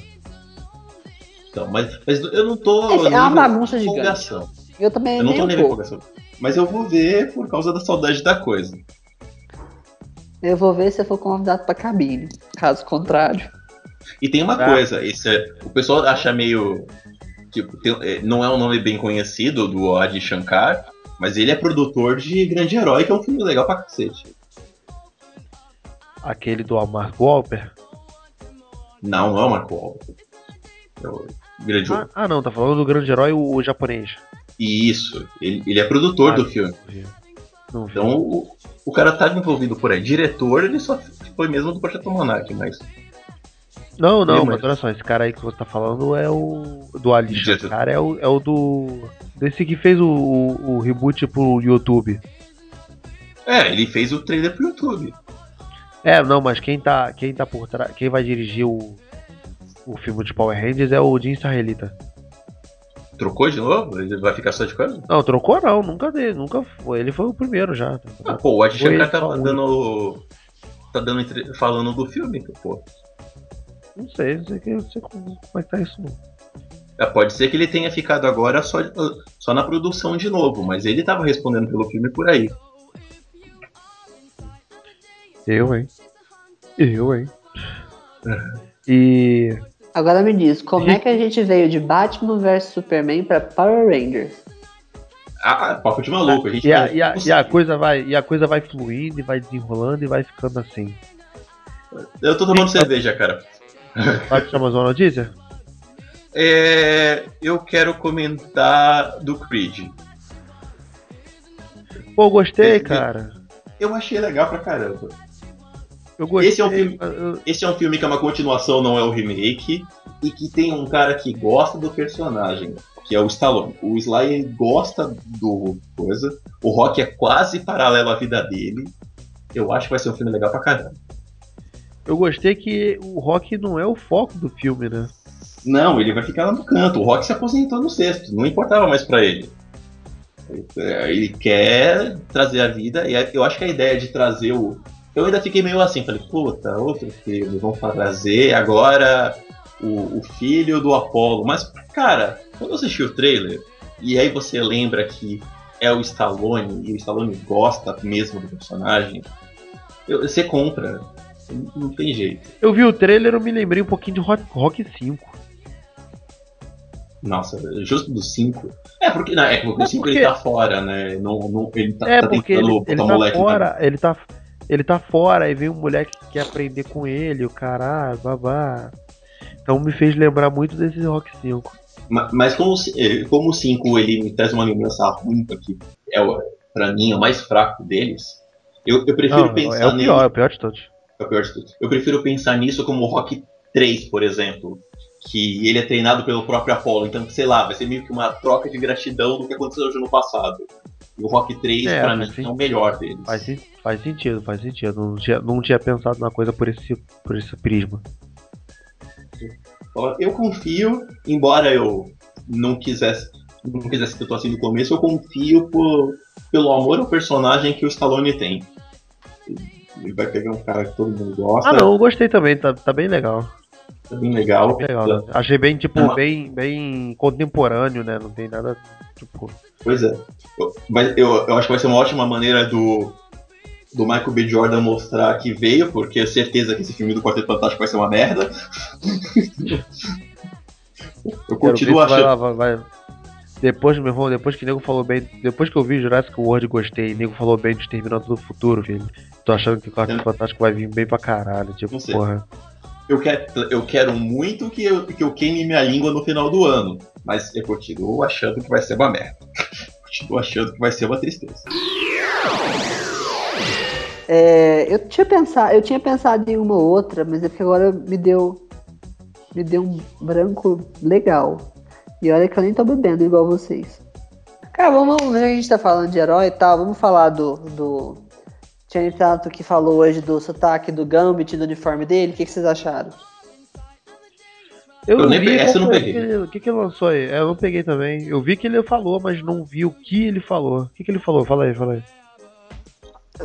Então, mas, mas eu não tô. É, é uma bagunça gigante. empolgação. Eu também Eu não tô nem empolgação. Mas eu vou ver por causa da saudade da coisa. Eu vou ver se eu for convidado pra cabine. Caso contrário. E tem uma Tá. coisa, esse é- o pessoal acha meio. Tipo, tem- é, não é um nome bem conhecido do Adi Shankar, mas ele é produtor de Grande Herói, que é um filme legal pra cacete. Aquele do Mark Wahlberg. Não, não é o Marco Wahlberg. É o Grande Ah, ah, não, tá falando do grande herói, o, o japonês. Isso, ele, ele é produtor Ah, do filme. Vi. Vi. Então o, o cara tá envolvido por aí. Diretor, ele só foi mesmo do Projeto Monarch, mas. Não, não, mas olha só, esse cara aí que você tá falando é o. Do Ali Diretor. Shankar, é o, é o do. Desse que fez o, o, o reboot pro YouTube. É, ele fez o trailer pro YouTube. É, não, mas quem tá, quem tá por trás. Quem vai dirigir o, o filme de Power Rangers é o Jim Israelita. Trocou de novo? Ele vai ficar só de coisa? Não, trocou não, nunca dele, nunca foi. Ele foi o primeiro já. Ah, pô, o Foi Shankar tá dando. Tá dando entre- falando do filme, pô. Não sei, não sei, que- não sei como, como é que tá isso não. É, pode ser que ele tenha ficado agora só, só na produção de novo, mas ele tava respondendo pelo filme por aí. Eu, hein? Eu, hein? E. Agora me diz, como é que a gente veio de Batman vs Superman pra Power Rangers? Ah, papo de maluco. A gente E a, e, a, e a coisa vai, e a coisa vai fluindo e vai desenrolando e vai ficando assim. Eu tô tomando cerveja, cara. Vai puxar mais uma notícia? É, eu quero comentar do Creed. Pô, gostei, Esse- cara. Eu achei legal pra caramba. Eu gostei, Esse é um filme- eu- Esse é um filme que é uma continuação, não é o remake, e que tem um cara que gosta do personagem, que é o Stallone. O Sly gosta do coisa, o Rock é quase paralelo à vida dele. Eu acho que vai ser um filme legal pra caramba. eu gostei que o rock não é o foco do filme, né? Não, ele vai ficar lá no canto. O Rock se aposentou no sexto, não importava mais pra ele. É, Ele quer trazer a vida, e eu acho que a ideia de trazer o. Eu ainda fiquei meio assim, falei, puta, outro filme, vão trazer agora o, o filho do Apollo. Mas, cara, quando eu assisti o trailer, e aí você lembra que é o Stallone, e o Stallone gosta mesmo do personagem, eu- você compra. Não tem jeito. Eu vi o trailer, eu me lembrei um pouquinho de Rock, Rock 5. Nossa, justo dos 5. É, porque, não, é porque o 5 porque- ele tá fora, né? Não, não, ele tá, É, tá tentando ele, botar ele tá moleque fora, ele tá, ele tá fora, aí vem um moleque que quer aprender com ele, o caralho, babá. Então me fez lembrar muito desse Rock 5. Ma- Mas como, eh, como o 5 ele me traz uma lembrança ruim, que é o, pra mim é o mais fraco deles, eu, eu prefiro Não, pensar é o nele. pior, é o pior de todos. é o pior de tudo. Eu prefiro pensar nisso como o Rock 3, por exemplo. Que ele é treinado pelo próprio Apollo. Então, sei lá, vai ser meio que uma troca de gratidão do que aconteceu no passado. E o Rock 3, É, pra mim, sim. é o melhor deles. Faz, faz sentido, faz sentido. Não tinha, não tinha pensado na coisa por esse, por esse prisma. Eu confio, embora eu não quisesse, não quisesse que eu tô assim no começo, eu confio por, pelo amor ao personagem que o Stallone tem. Ele vai pegar um cara que todo mundo gosta, Ah não, eu gostei também, tá, tá bem legal. Tá bem legal. Legal né? Achei bem, tipo, É uma- bem, bem contemporâneo, né? Não tem nada, tipo... Pois é. Mas eu, eu acho que vai ser uma ótima maneira do, do Michael B. Jordan mostrar que veio, porque tenho certeza que esse filme do Quarteto Fantástico vai ser uma merda. eu continuo se vai achando. lá, vai, vai. Depois, meu irmão, depois que o nego falou bem. Depois que eu vi Jurassic World e gostei, o nego falou bem de Exterminador do Futuro, filho. Tô achando que o Quarteto Eu- Fantástico vai vir bem pra caralho. Tipo, porra. Eu quero, eu quero muito que eu, que eu queime minha língua no final do ano. Mas eu continuo achando que vai ser uma merda. Continuo achando que vai ser uma tristeza. É, eu tinha pensado, eu tinha pensado em uma outra, mas é porque agora me deu me deu um branco legal. E olha que eu nem tô bebendo igual vocês. Cara, vamos, vamos ver a gente tá falando de herói e tal, vamos falar do do Channing Tatum que falou hoje do sotaque do Gambit do uniforme dele. O que, que vocês acharam? Eu, Eu não nem vi peguei, essa eu não peguei. que ele- O que, que ele lançou aí? É, eu não peguei também. Eu vi que ele falou, mas não vi o que ele falou. O que, que ele falou? Fala aí, fala aí.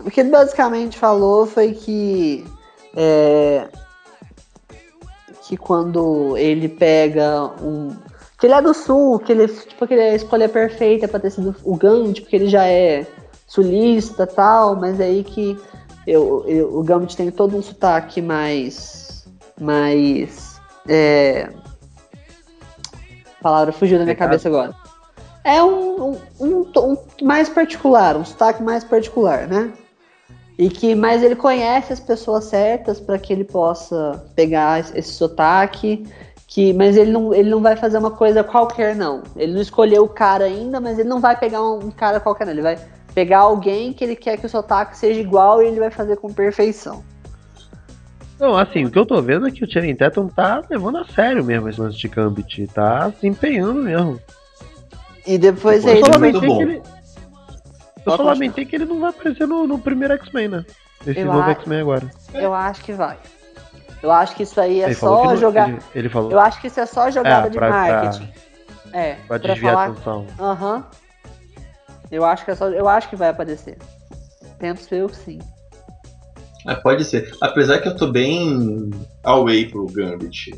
O que ele basicamente falou foi que é, que quando ele pega um que ele é do sul, que ele tipo que ele é a escolha perfeita pra ter sido o Gambit, porque ele já é sulista tal, mas aí que eu, eu- o Gambit tem todo um sotaque mais mais é, a palavra fugiu da minha cabeça agora. É um, um, um, tom mais particular, um sotaque mais particular, né? E que mais ele conhece as pessoas certas para que ele possa pegar esse esse sotaque. Que, mas ele não, ele não vai fazer uma coisa qualquer, não. Ele não escolheu o cara ainda, mas ele não vai pegar um, um cara qualquer, não. Ele vai pegar alguém que ele quer que o sotaque seja igual e ele vai fazer com perfeição. Não, assim, o que eu tô vendo é que o Channing Tatum tá levando a sério mesmo esse lance de Gambit. Tá se empenhando mesmo. E depois ele. Eu só lamentei muito que bom. ele. Eu só lamentei que ele não vai aparecer no, no primeiro X-Men, né? Esse Eu novo a- X-Men agora. Eu acho que vai. Eu acho que isso aí é ele só jogar. Ele, ele falou Eu acho que isso é só jogada É, de pra- pra- marketing. É, pra pra desviar a falar. atenção. Aham. Eu acho que é só. Eu acho que vai aparecer. Tento eu que sim. É, pode ser. Apesar que eu tô bem away pro Gambit.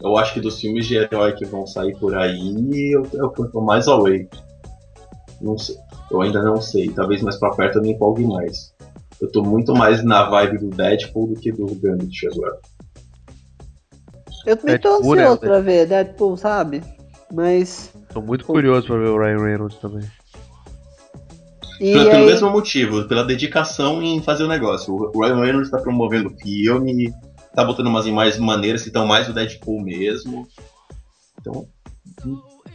Eu acho que dos filmes de herói que vão sair por aí, eu, eu tô mais away. Não sei. Eu ainda não sei. Talvez mais pra perto eu me empolgue mais. Eu tô muito mais na vibe do Deadpool do que do Gambit agora. Eu também tô né? ansioso pra ver Deadpool, sabe? Mas. Tô muito curioso pra ver o Ryan Reynolds também. E Pelo, pelo aí, mesmo motivo, pela dedicação em fazer o negócio. O Ryan Reynolds tá promovendo o filme, tá botando umas imagens maneiras que estão mais do Deadpool mesmo. Então,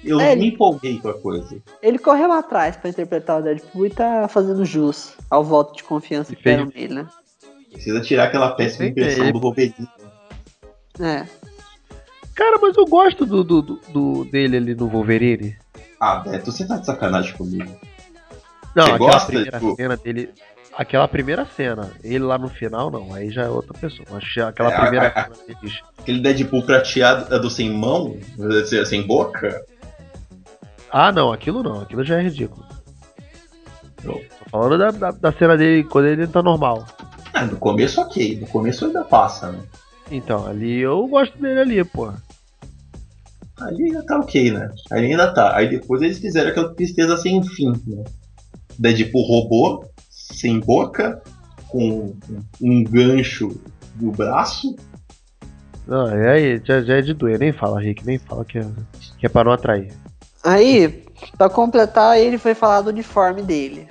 eu É, me empolguei com a coisa. ele correu atrás pra interpretar o Deadpool e tá fazendo jus ao voto de confiça E que fez- deram nele, né? Precisa tirar aquela péssima impressão do Wolverine. É. Cara, mas eu gosto do, do, do- do- dele ali no Wolverine. Ah, Beto, você tá de sacanagem comigo. Não, Você aquela gosta, primeira tipo- cena dele. Aquela primeira cena. Ele lá no final, não. Aí já é outra pessoa. Acho que aquela É, primeira a- a- cena deles. Aquele Deadpool prateado é do sem mão, sem- sem boca. Ah, não, aquilo não. Aquilo já é ridículo. Tô falando da, da, da cena dele quando ele tá normal. Ah, no começo ok, no começo ainda passa, né? Então, ali eu gosto dele ali, pô. Ali ainda tá ok, né? Ali ainda tá. Aí depois eles fizeram aquela tristeza sem fim, né? Deadpool robô, sem boca, com um gancho no braço. Não, é aí, já, já é de doer. Nem fala, Rick, nem fala que é, que é pra não atrair. Aí, pra completar, ele foi falar do uniforme dele.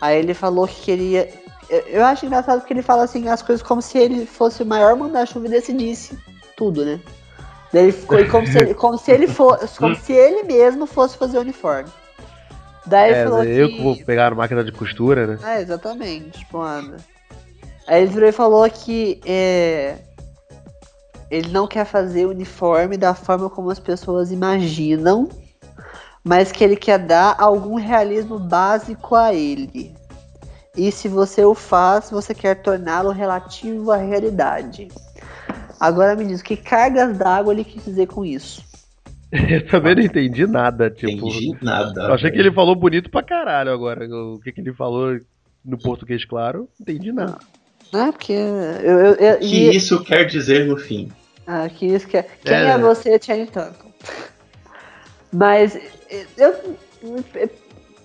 Aí ele falou que queria. Eu, eu acho engraçado porque ele fala assim as coisas como se ele fosse o maior manda-chuva e decidisse tudo, né? Daí ele ficou como se ele, como se ele fosse, como se ele mesmo fosse fazer o uniforme. Daí ele É, falou eu que que vou pegar a máquina de costura, né? É, exatamente, tipo, anda. Aí ele virou e falou que é, ele não quer fazer o uniforme da forma como as pessoas imaginam, mas que ele quer dar algum realismo básico a ele. E se você o faz, você quer torná-lo relativo à realidade. Agora me diz, que cargas d'água ele quis dizer com isso? Eu também não entendi nada, tipo. Entendi nada. Eu achei que ele falou bonito pra caralho agora. O que, que ele falou no português, claro, não entendi nada. Né? Porque eu, eu, eu- que e- isso quer dizer no fim? Ah, que isso que é. Quem É. é, você, Channing Tatum? Mas eu.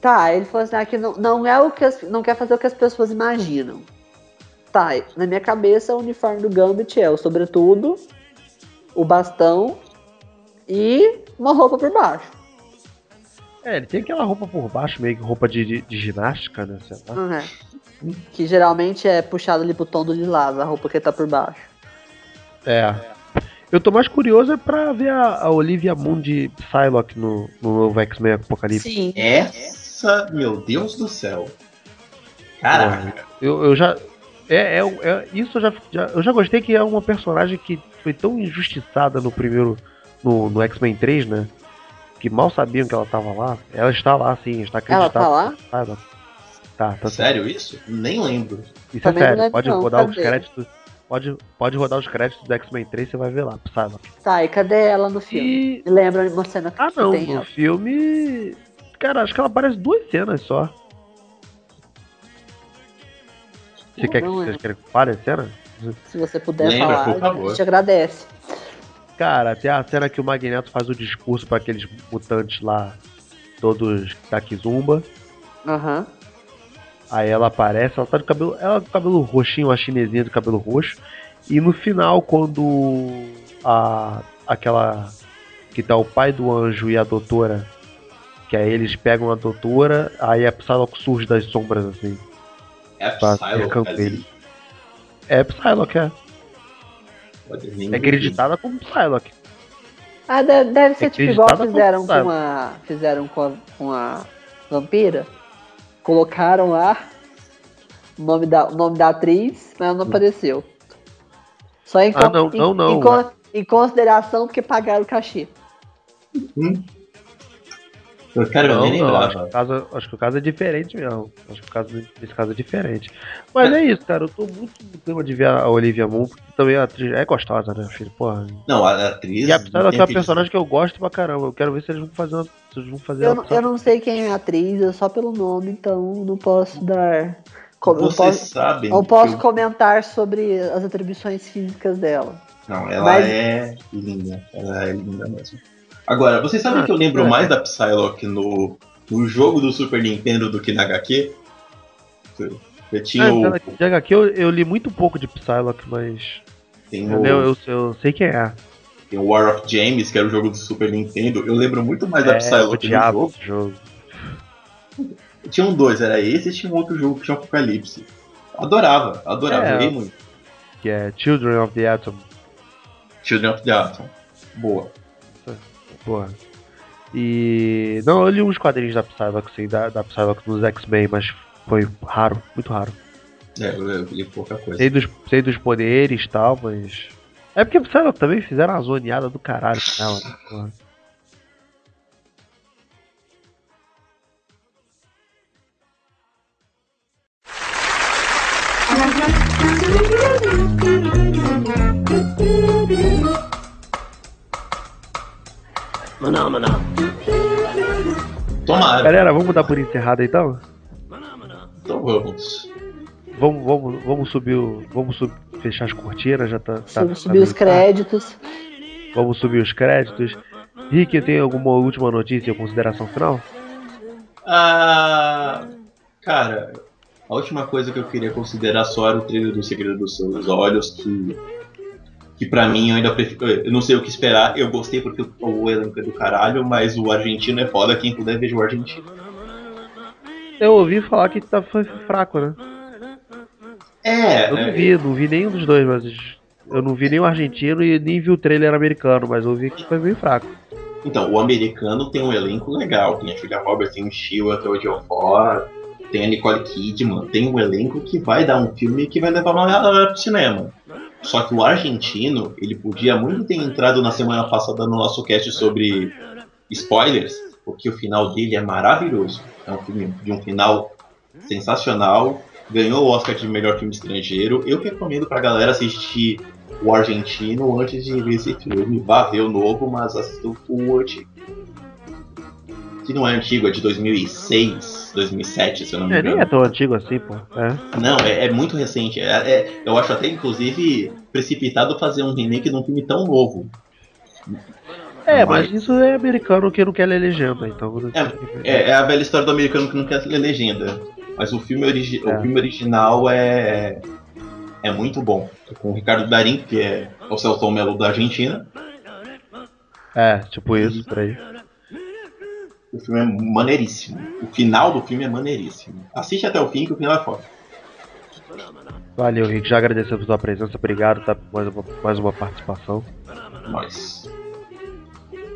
Tá, ele falou assim, ah, que não, não é o que as, não quer fazer o que as pessoas imaginam. Tá, na minha cabeça o uniforme do Gambit é o sobretudo, o bastão e uma roupa por baixo. É, ele tem aquela roupa por baixo, meio que roupa de, de, de ginástica, né? Sei lá. Uhum. Que geralmente é puxado ali pro tom do lilás, a roupa que tá por baixo. É. Eu tô mais curioso é pra ver a, a Olivia Moon de Psylocke no, no novo X-Men Apocalipse. Sim. Essa, meu Deus do céu. Caraca. Eu, eu já. É, é, é- isso eu já, já- eu já gostei que é uma personagem que foi tão injustiçada no primeiro. No, no X-Men 3, né? Que mal sabiam que ela tava lá. Ela está lá, sim, está Ela acreditada. tá lá? Psylocke. Tá, tá Sério isso? Nem lembro. Isso Também é sério. lembro Pode não, rodar os cadê? créditos. Pode, pode rodar os créditos do X-Men 3, você vai ver lá, Psylocke. Tá, e cadê ela no filme? E. Lembra uma cena que Ah não, tem no ela. filme. Cara, acho que ela aparece duas cenas só. Você Não, quer que não vocês é. querem que fale a cena? Se você puder Lembra, falar, por a gente agradece. Cara, tem a cena que o Magneto faz o discurso pra aqueles mutantes lá, todos da Kizumba. Aham. Aí ela aparece, ela tá de cabelo. Ela com cabelo roxinho, a chinesinha de cabelo roxo. E no final, quando a. aquela. que tá o pai do anjo e a doutora. Que aí eles pegam a doutora, aí a Psylocke surge das sombras assim. É a Tá, Psylocke. É Psylocke, é. É acreditada como Psylocke. Ah, deve, deve ser tipo igual fizeram com a. Fizeram com a, com a vampira. Colocaram lá o nome da, o nome da atriz, mas ela não apareceu. Só em, Hum. Ah, con- não, em- não, não. em em consideração porque pagaram o cachê. Cara, eu nem Não, não, acho, que lembrava. o caso, acho que o caso é diferente mesmo. Acho que o caso desse caso é diferente. Mas é isso, cara. Eu tô muito no clima de ver a Olivia Moon, porque também a atriz é gostosa, né, filho? Porra. Não, a atriz. E a não Psylocke tem é uma personagem que eu gosto pra caramba. Eu quero ver se eles vão fazer uma, se eles vão fazer Eu, uma não- eu não sei quem é a atriz, é só pelo nome, então não posso dar. co- Não Vocês posso, sabem. não posso eu- comentar sobre as atribuições físicas dela. Não, ela Mas- é linda. Ela é linda mesmo. Agora, vocês sabem Ah, que eu lembro é. mais da Psylocke no, no jogo do Super Nintendo do que na HQ? Eu tinha Ah, o. então, de HQ eu, eu li muito pouco de Psylocke, mas. Tem o? Eu, eu sei quem é. tem o War of James, que era o jogo do Super Nintendo. Eu lembro muito mais da É, o Psylocke no diabo jogo. do jogo. Tinha um dois, era esse e tinha um outro jogo que tinha Apocalipse. Adorava, adorava, É. joguei muito. Que é Children of the Atom. Children of the Atom. Boa. Porra. E. Não, eu li uns quadrinhos da Psylocke, sim, da, da Psylocke nos X-Men, mas foi raro, muito raro. É, eu, li pouca coisa. Sei dos, sei dos poderes e tal, mas. É porque, sei lá, também fizeram uma zoneada do caralho com ela, né? porra. Tomara. Galera, vamos dar por encerrado então? Então vamos. Vamos, vamos, vamos subir o. Vamos sub, fechar as cortinas, já tá. tá- Sub- tá subir meio os créditos. Vamos subir os créditos. Rick, tem alguma última notícia ou consideração final? Ah, cara, a última coisa que eu queria considerar só era o trailer do Segredo dos Seus Olhos, que, que pra mim eu ainda prefiro. Eu não sei o que esperar, eu gostei porque o, elenco é do caralho, mas o argentino é foda, quem puder veja o argentino. Eu ouvi falar que tá, foi fraco, né? É, Eu não é, vi, não vi nenhum dos dois, mas. Eu não vi nem o argentino e nem vi o trailer americano, mas eu ouvi que foi bem fraco. então, o americano tem um elenco legal, tem a Julia Roberts, tem o Stewart, tem o Geoffroy, tem a Nicole Kidman, tem um elenco que vai dar um filme que vai levar uma galera pro cinema. Só que o argentino, ele podia muito ter entrado na semana passada no nosso cast sobre spoilers, porque o final dele é maravilhoso. É um filme de um final sensacional. Ganhou o Oscar de melhor filme estrangeiro. Eu recomendo pra galera assistir o argentino antes de ver esse filme. Vá novo, mas assista o antigo. Que não é antigo, é de 2006, 2007, se eu não me É, engano. nem é tão antigo assim, pô. É. Não, é, é muito recente. É, é- eu acho até, inclusive, precipitado fazer um remake de um filme tão novo. É, Mas- mas isso é americano que não quer ler legenda, então. É, é a velha história do americano que não quer ler legenda. Mas o filme, origi É. o filme original é, é muito bom. É com o Ricardo Darim, que é o Celton Mello da Argentina. É, tipo isso, por aí. O filme é maneiríssimo. O final do filme é maneiríssimo. Assiste até o fim que o final é foda. Valeu, Rick. Já agradecemos a sua presença. Obrigado tá, por mais uma, mais uma participação. Nós.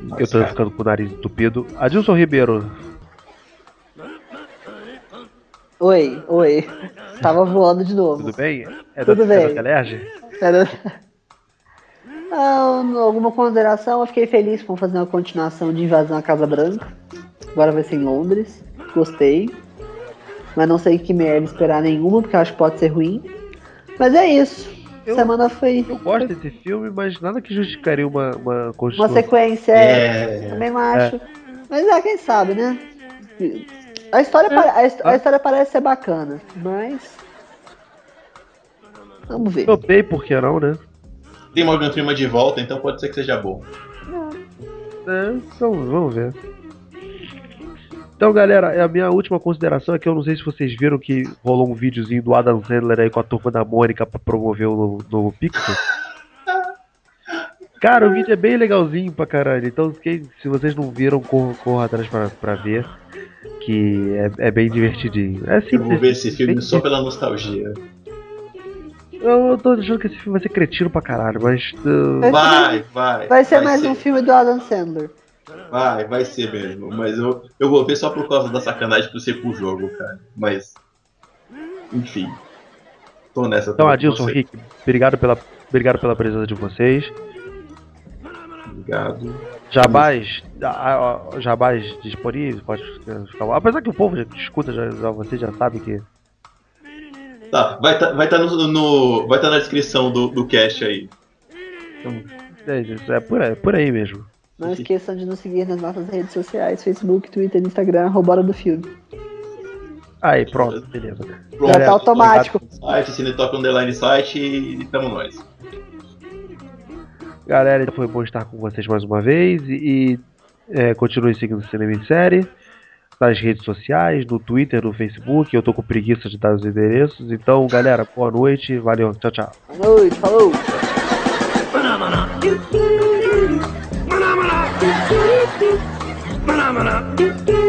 Nós, Eu tô cara. ficando com o nariz entupido. Adilson Ribeiro, Oi, oi. Tava voando de novo. tudo bem? É Tudo da, é bem. da Telerge? Era- Ah, alguma consideração? Eu fiquei feliz por fazer uma continuação de Invasão à Casa Branca. Agora vai ser em Londres. Gostei. Mas não sei que merda esperar nenhuma, porque eu acho que pode ser ruim. Mas é isso. Eu- Semana foi Eu gosto desse filme, mas nada que justificaria uma, uma uma sequência. É, É. também não acho. Mas é, quem sabe, né? A história, É. a, a Ah. história parece ser bacana, mas. Vamos ver. Topei, por que não, né? Tem Morgan Freeman de volta, então pode ser que seja bom. É, então, vamos ver. Então, galera, a minha última consideração é que eu não sei se vocês viram que rolou um videozinho do Adam Sandler aí com a turma da Mônica pra promover o novo, novo Pixel. Cara, o vídeo é bem legalzinho pra caralho. Então, quem- se vocês não viram, corram, corram atrás pra, pra ver. Que é, é bem divertidinho. É Eu simples. vou ver esse filme só pela nostalgia. Eu, eu tô achando que esse filme vai ser cretino pra caralho, mas. uh, Vai Vai, vai. Vai ser mais um filme do Adam Sandler. Vai, vai ser mesmo. Mas eu, eu vou ver só por causa da sacanagem por ser pro jogo, cara. Mas. Enfim. Tô nessa. Então, Adilson. Rick, obrigado pela, obrigado pela presença de vocês. Obrigado. Jabás, jabás disponíveis, pode ficar. Apesar que o povo já escuta, já, já, você já sabe que. Tá, vai estar vai tá no, no- vai tá na descrição do, do cast aí. É, isso, é por aí, por aí mesmo. Não esqueçam de nos seguir nas nossas redes sociais, Facebook, Twitter, Instagram, arroba do filme. Aí, pronto, beleza. Pronto, Já tá automático. Site, Cinetop Underline Site e tamo nós. Galera, foi bom estar com vocês mais uma vez e, e é, continue seguindo o Cinema em Série nas redes sociais, no Twitter, no Facebook. Eu tô com preguiça de dar os endereços. Então, galera, boa noite, valeu, tchau, tchau. Boa noite, falou! Phenomena.